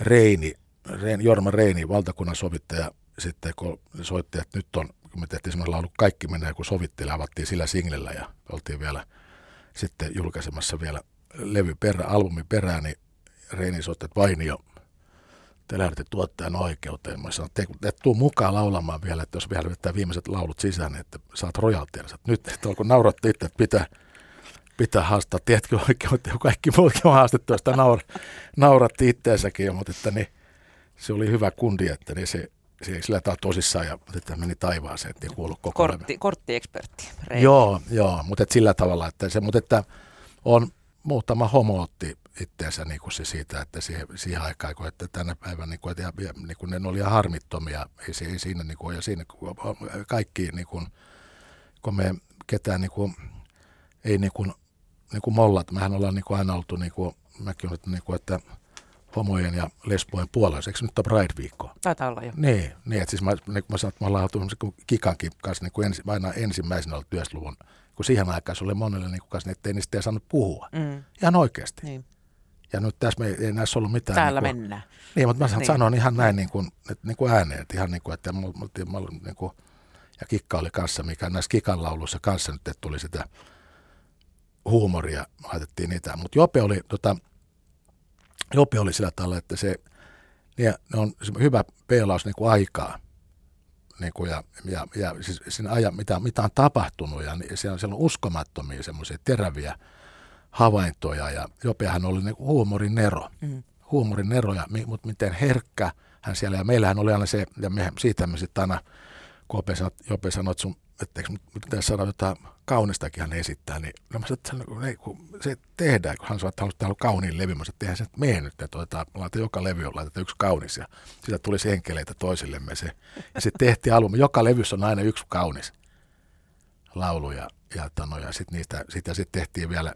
Reini, Reini Jorma Reini, valtakunnan sovittaja, sitten kun soitti, että nyt on, kun me tehtiin semmoinen laulu, kaikki menee kun sovittiin, avattiin sillä singlellä ja oltiin vielä sitten julkaisemassa vielä levy perä, albumi perään, niin Reini soitti, että Vainio, te lähdette tuottajan oikeuteen. Mä sanoin, että te tuu mukaan laulamaan vielä, että jos vielä vetää viimeiset laulut sisään, niin että saat rojaltia. Nyt, että kun nauratte itse, että pitää, pitää haastaa, tiedätkö oikein, että kaikki muutkin on haastettu, sitä naur, nauratti itteensäkin, mutta että niin, se oli hyvä kundi, että niin se, se sillä tavalla tosissaan ja että meni taivaaseen, että ei kuulu koko Kortti, korttiekspertti. Joo, joo, mutta että sillä tavalla, että se, mutta että on muutama homo otti itteensä niin kuin se siitä, että siihen, siihen aikaan, kun, että tänä päivänä niin kuin, että, ja, ja, niin kuin ne oli ihan harmittomia, ei, se, ei siinä, niin kuin, ja siinä kaikki, niin kuin, kun me ketään niin kuin, ei niin kuin niin kuin mollat. Mehän ollaan niin kuin aina oltu, niin kuin, mäkin olen, niin kuin, että homojen ja lesbojen puolella. Eikö se nyt ole Pride-viikko? Taitaa olla jo. Niin, niin että siis mä, niin kuin mä sanoin, että me ollaan oltu Kikankin kanssa niin kuin ensi, aina ensimmäisenä ollut työsluvun, kun siihen aikaan se oli monelle niin kuin että ei niistä ei saanut puhua. Mm. Ihan oikeasti. Niin. Ja nyt tässä me ei näissä ollut mitään. Täällä niin kuin, mennään. Niin, mutta mä Niin. niin. sanon ihan näin niin kuin, että niin kuin ääneen, että ihan niin kuin, että mä, mä, mä, niin kuin, ja Kikka oli kanssa, mikä näissä Kikan lauluissa kanssa nyt että tuli sitä huumoria, laitettiin niitä. Mutta Jope oli, tota, Jope oli sillä tavalla, että se, ne, ne on se hyvä peilaus niin kuin aikaa. Niin kuin ja, ja, ja siis siinä ajan, mitä, mitä on tapahtunut, ja niin siellä, on, siellä on uskomattomia semmoisia teräviä havaintoja, ja Jopehan oli niin kuin huumorin nero Mm. huumorin eroja, mi- mutta miten herkkä hän siellä, ja meillähän oli aina se, ja me, siitä me sitten aina, kun Jope sanoi, Jope sanoi että sun, että eikö pitäisi saada jotain kaunistakin hän esittää, niin no mä sanoin, että se, ei, kun se tehdään, kun hän sanoi, että haluaisi tehdä kauniin levy, mä sanoin, että eihän se mene nyt, että otetaan, laitetaan joka levy, laitetaan yksi kaunis, ja siitä tuli enkeleitä toisillemme se, ja sitten tehtiin albumi, joka levyssä on aina yksi kaunis laulu, ja, ja, tano, ja sitten niistä, sitä sitten tehtiin vielä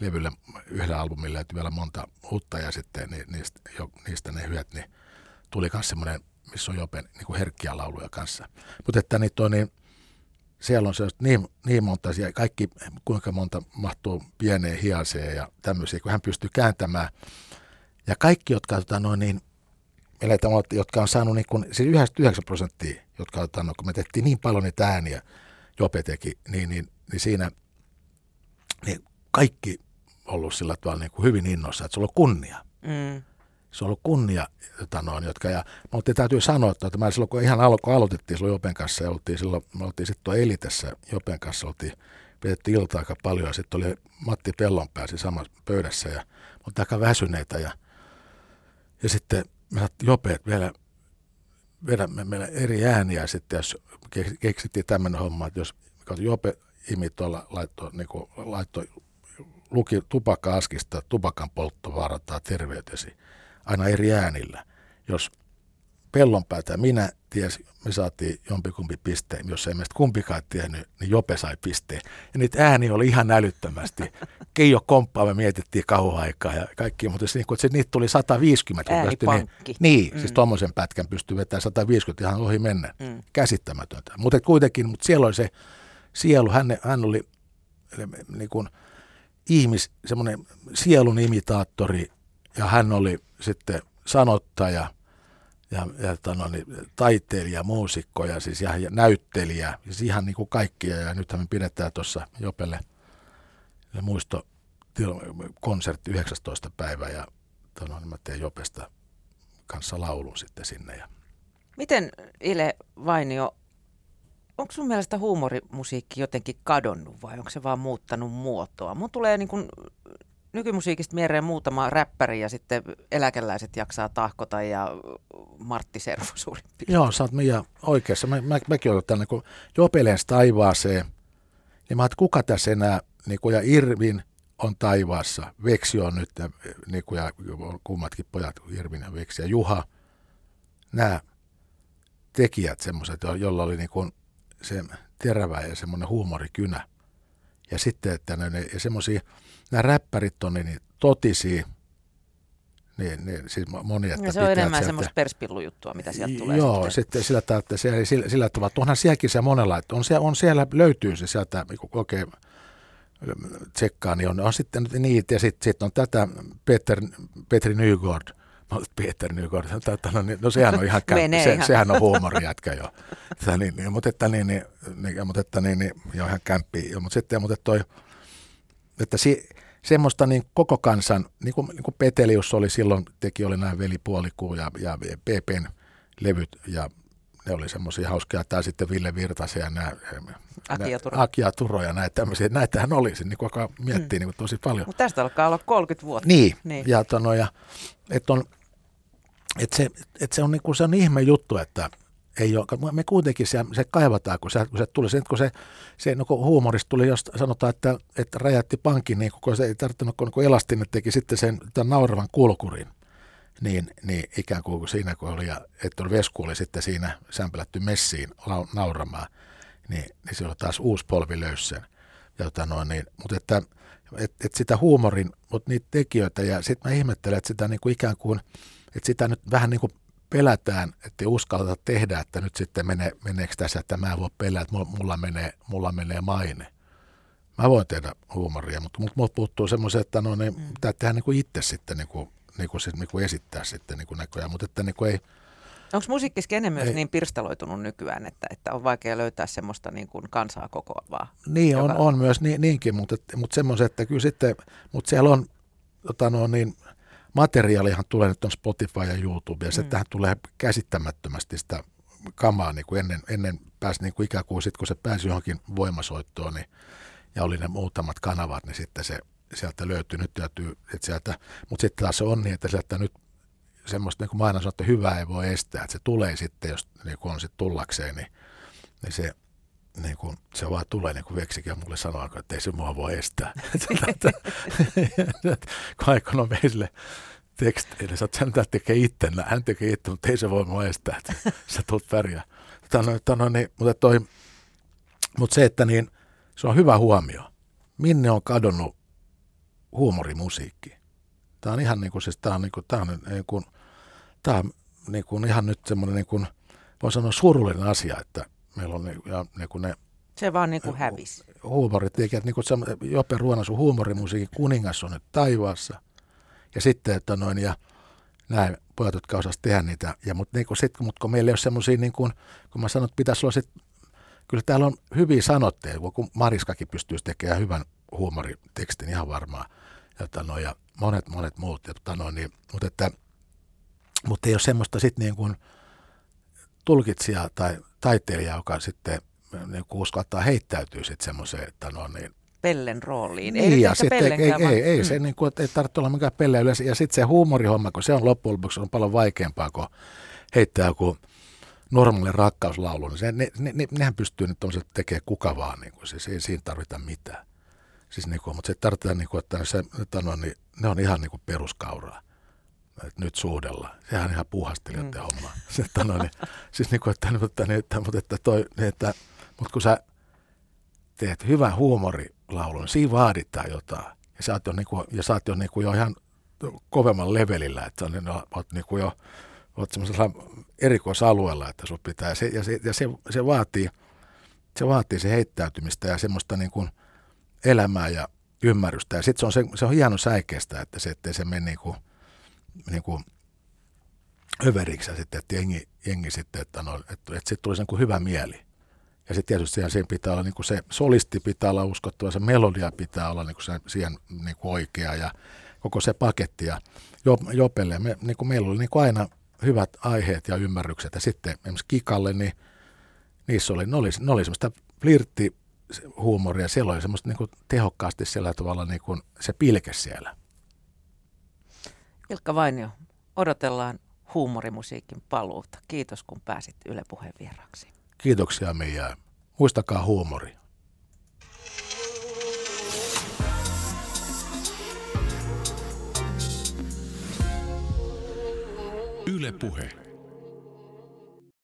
levylle yhdellä albumilla, että vielä monta uutta ja sitten ni, niistä, jo, niistä ne hyöt, niin tuli myös semmoinen, missä on jopen niin herkkiä lauluja kanssa. Mutta että niitä on niin, siellä on sellaista niin, niin monta, ja kaikki kuinka monta mahtuu pieneen hiaseen ja tämmöisiä, kun hän pystyy kääntämään. Ja kaikki, jotka tota, noin niin, eletään, jotka on saanut niin kuin, siis 99 prosenttia, jotka tota, no, kun me tehtiin niin paljon niitä ääniä, Jope teki, niin, niin, niin siinä niin kaikki ollut sillä tavalla niin kuin hyvin innossa, että se on kunnia. Mm. Se on ollut kunnia, jota noin, jotka, ja mutta täytyy sanoa, että mä silloin kun ihan alku aloitettiin silloin Jopen kanssa, ja oltiin silloin, me oltiin sitten Elitessä Jopen kanssa, oltiin, pidettiin iltaa aika paljon, ja sitten oli Matti Pellonpää siinä samassa pöydässä, ja mutta aika väsyneitä, ja, ja sitten me sanottiin Jope, että vielä vedämme meillä eri ääniä sitten, jos keks- keksittiin tämmöinen homma, että jos Jope imi tuolla, laittoi, niin kuin, laittoi luki tupakka-askista, tupakan poltto vaarantaa terveytesi, aina eri äänillä. Jos pellonpäätä minä ties, me saatiin jompikumpi pisteen, jos ei meistä kumpikaan tiennyt, niin Jope sai pisteen. Ja niitä ääni oli ihan älyttömästi. Keijo komppaa me mietittiin kauan aikaa ja kaikki, mutta se, niin kuin, että se, niitä tuli 150. kun pystyi Äänipankki. Niin, niin Mm. siis tuommoisen pätkän pystyy vetämään 150 ihan ohi mennä. Mm. Käsittämätöntä. Mutta kuitenkin, mutta siellä oli se sielu, hän, hän oli niin kuin, ihmis, semmoinen sielun imitaattori ja hän oli sitten sanottaja ja, ja tano, niin, taiteilija, muusikko ja, siis, ja, ja näyttelijä, siis ihan niin kuin kaikkia ja nythän me pidetään tuossa Jopelle muisto konsertti 19. päivä ja tano, niin mä teen Jopesta kanssa laulun sitten sinne ja Miten Ile Vainio, onko sun mielestä huumorimusiikki jotenkin kadonnut vai onko se vaan muuttanut muotoa? Mun tulee niin kuin nykymusiikista mieleen muutama räppäri ja sitten eläkeläiset jaksaa tahkota ja Martti Servo suurin piirtein. Joo, sä oot Mia oikeassa. Mä, mä, mäkin olen tänne, kun Jopelens taivaaseen, niin mä että kuka tässä enää, niin kuin, ja Irvin on taivaassa, Veksi on nyt, niin kuin, ja kummatkin pojat, Irvin ja Veksi ja Juha, nämä tekijät semmoiset, jo- jolla oli niin kuin se terävä ja semmoinen huumorikynä. Ja sitten, että ne ja semmoisia, nämä räppärit on niin, niin totisia, niin, niin, siis moni, että Ja se on enemmän sieltä- semmoista perspillujuttua, mitä sieltä tulee Joo, sitten. sitten sillä tavalla, että siellä, sillä, sillä tavalla, että onhan sielläkin se monella, että on siellä, on siellä löytyy se sieltä, kun oikein tsekkaa, niin on, on sitten niitä, ja sitten sit on tätä Peter, Petri Nygård, Mä olin, Peter Nygård, no, niin, no sehän on ihan Menee se, ihan. sehän on huumorijätkä jo. Tätä, niin, niin, mutta että niin, niin, niin, mutta että niin, niin jo ihan kämppi, jo, mutta sitten, mutta toi, että si, semmoista niin koko kansan, niin kuin, niin kuin Petelius oli silloin, teki oli nämä velipuolikuu ja, ja PPn levyt ja ne oli semmoisia hauskia, tai sitten Ville Virtasen ja nämä, Aki ja Turo. Aki ja Turo ja näitä tämmöisiä, näitähän oli, niin kuin alkaa miettiä mm. niin tosi paljon. Mutta tästä alkaa olla 30 vuotta. Niin, Niin. ja, tono, ja että on, et se, et se, on, niin kuin, se on ihme juttu, että ei ole, me kuitenkin se, se kaivataan, kun se, kun se tuli, se, kun se, se no, kun huumorista tuli, jos sanotaan, että, että räjätti pankin, niin kun se ei tarttunut, kun, kun Elastinen teki sitten sen tämän nauravan kulkurin, niin, niin ikään kuin siinä kun oli, ja että oli Vesku oli sitten siinä sämpälätty messiin lau, nauramaan, niin, niin se oli taas uusi polvi löysi sen. Ja, tota noin, niin, mutta että että et sitä huumorin, mutta niitä tekijöitä. Ja sitten mä ihmettelen, että sitä niin kuin ikään kuin, että sitä nyt vähän niin kuin pelätään, että uskalleta tehdä, että nyt sitten menee, meneekö tässä, että mä en voi pelätä, että mulla menee, mulla menee maine. Mä voin tehdä huumoria, mutta mut puuttuu semmoisen, että no, niin, mm. pitää tehdä niin kuin itse sitten niin kuin, niin kuin, niin kuin esittää sitten niin kuin näköjään, mutta että niin kuin ei, Onko musiikkiskene myös ei. niin pirstaloitunut nykyään, että, että on vaikea löytää semmoista niin kuin kansaa kokoavaa? Niin, joka... on, on myös niin, niinkin, mutta, mutta semmoiset, että kyllä sitten, mutta siellä on tota no, niin, materiaalihan tulee nyt on Spotify ja YouTube, ja se mm. tähän tulee käsittämättömästi sitä kamaa niin kuin ennen, ennen pääsi niin kuin ikään kuin sit, kun se pääsi johonkin voimasoittoon, niin, ja oli ne muutamat kanavat, niin sitten se sieltä löytyy, nyt täytyy, että sieltä, mutta sitten taas se on niin, että sieltä nyt semmoista, niin kuin mä aina sanon, että hyvää ei voi estää, että se tulee sitten, jos niin kuin on sitten tullakseen, niin, niin se, niin kuin, se vaan tulee, niin kuin Veksikin mulle sanoo, että ei se mua voi estää. kun aikana meille teksteille, sä hän tekee itse, hän tekee itse, mutta ei se voi mua estää, että sä tulet pärjää. Tano, tano, niin, mutta, toi, mutta se, että niin, se on hyvä huomio. Minne on kadonnut huumorimusiikki? Tämä on ihan niin kuin, siis tämä on, niin kuin, tämä on, niin kuin, tämä on niin kuin ihan nyt semmoinen, niin kuin, voi sanoa surullinen asia, että meillä on ja, niin kuin ne se vaan niin kuin hävisi. Huumoritekijät, niin kuin Jope Ruonasun huumorimusiikin kuningas on nyt taivaassa. Ja sitten, että noin, ja näin pojat, jotka osasivat tehdä niitä. Ja, mutta, niin kuin, sit, mutta kun meillä ei ole semmoisia, niin kuin, kun mä sanon, että pitäisi olla sit, kyllä täällä on hyviä sanotteja, kun Mariskakin pystyisi tekemään hyvän huumoritekstin ihan varmaan. Ja, no, ja monet, monet muut. Ja, no, niin, mutta, että, mutta ei ole semmoista sitten niin kuin tulkitsijaa tai taiteilijaa, joka sitten niin kuin uskaltaa heittäytyy sitten semmoiseen, että no niin, Pellen rooliin. Ei niin, ja sitten ei, ei, ei, ei, mm. se niin kuin, ei tarvitse olla mikään pelle yleensä. Ja sitten se huumorihomma, kun se on loppujen lopuksi on paljon vaikeampaa, kun heittää joku normaali rakkauslaulu, niin se, ne, ne, ne, nehän pystyy nyt tekemään kuka vaan, niin kuin, siis ei siinä tarvita mitään. Siis niin kuin, mutta se tarvitaan, niin kuin, että se, että no, niin, ne on ihan niin kuin peruskauraa. Että nyt suudella. Sehän on ihan puuhastelijoiden mm. homma. Että no, niin, siis niin kuin, että, mutta, niin, että, mutta, että, toi, niin, että, mutta kun sä teet hyvän huumorilaulun, niin siinä vaaditaan jotain. Ja sä oot jo, niin kuin, ja sä oot jo, niin kuin, jo ihan kovemman levelillä, että on, niin, oot niin kuin jo oot semmoisella erikoisalueella, että sun pitää. Ja se, ja se, ja se, se vaatii, se vaatii se heittäytymistä ja semmoista niin kuin, elämää ja ymmärrystä. Ja sitten se on, se, se on hieno säikeistä, että se, ettei se mene niin kuin, niin kuin överiksi sitten, että jengi, jengi sitten, että, no, että, että sitten tulisi niin hyvä mieli. Ja sitten tietysti siihen, pitää olla niin kuin se solisti pitää olla uskottava, se melodia pitää olla niin kuin se, siihen niin kuin oikea ja koko se paketti. Ja Jopelle, me, niin kuin meillä oli niin kuin aina hyvät aiheet ja ymmärrykset. Ja sitten esimerkiksi Kikalle, niin niissä oli, ne oli, ne oli semmoista flirtti huumoria. Siellä oli semmoista niin kuin tehokkaasti sillä tavalla niin kuin se pilke siellä. Ilkka Vainio, odotellaan huumorimusiikin paluuta. Kiitos kun pääsit Yle Puheen vieraksi. Kiitoksia Mia. Muistakaa huumori. Yle Puhe.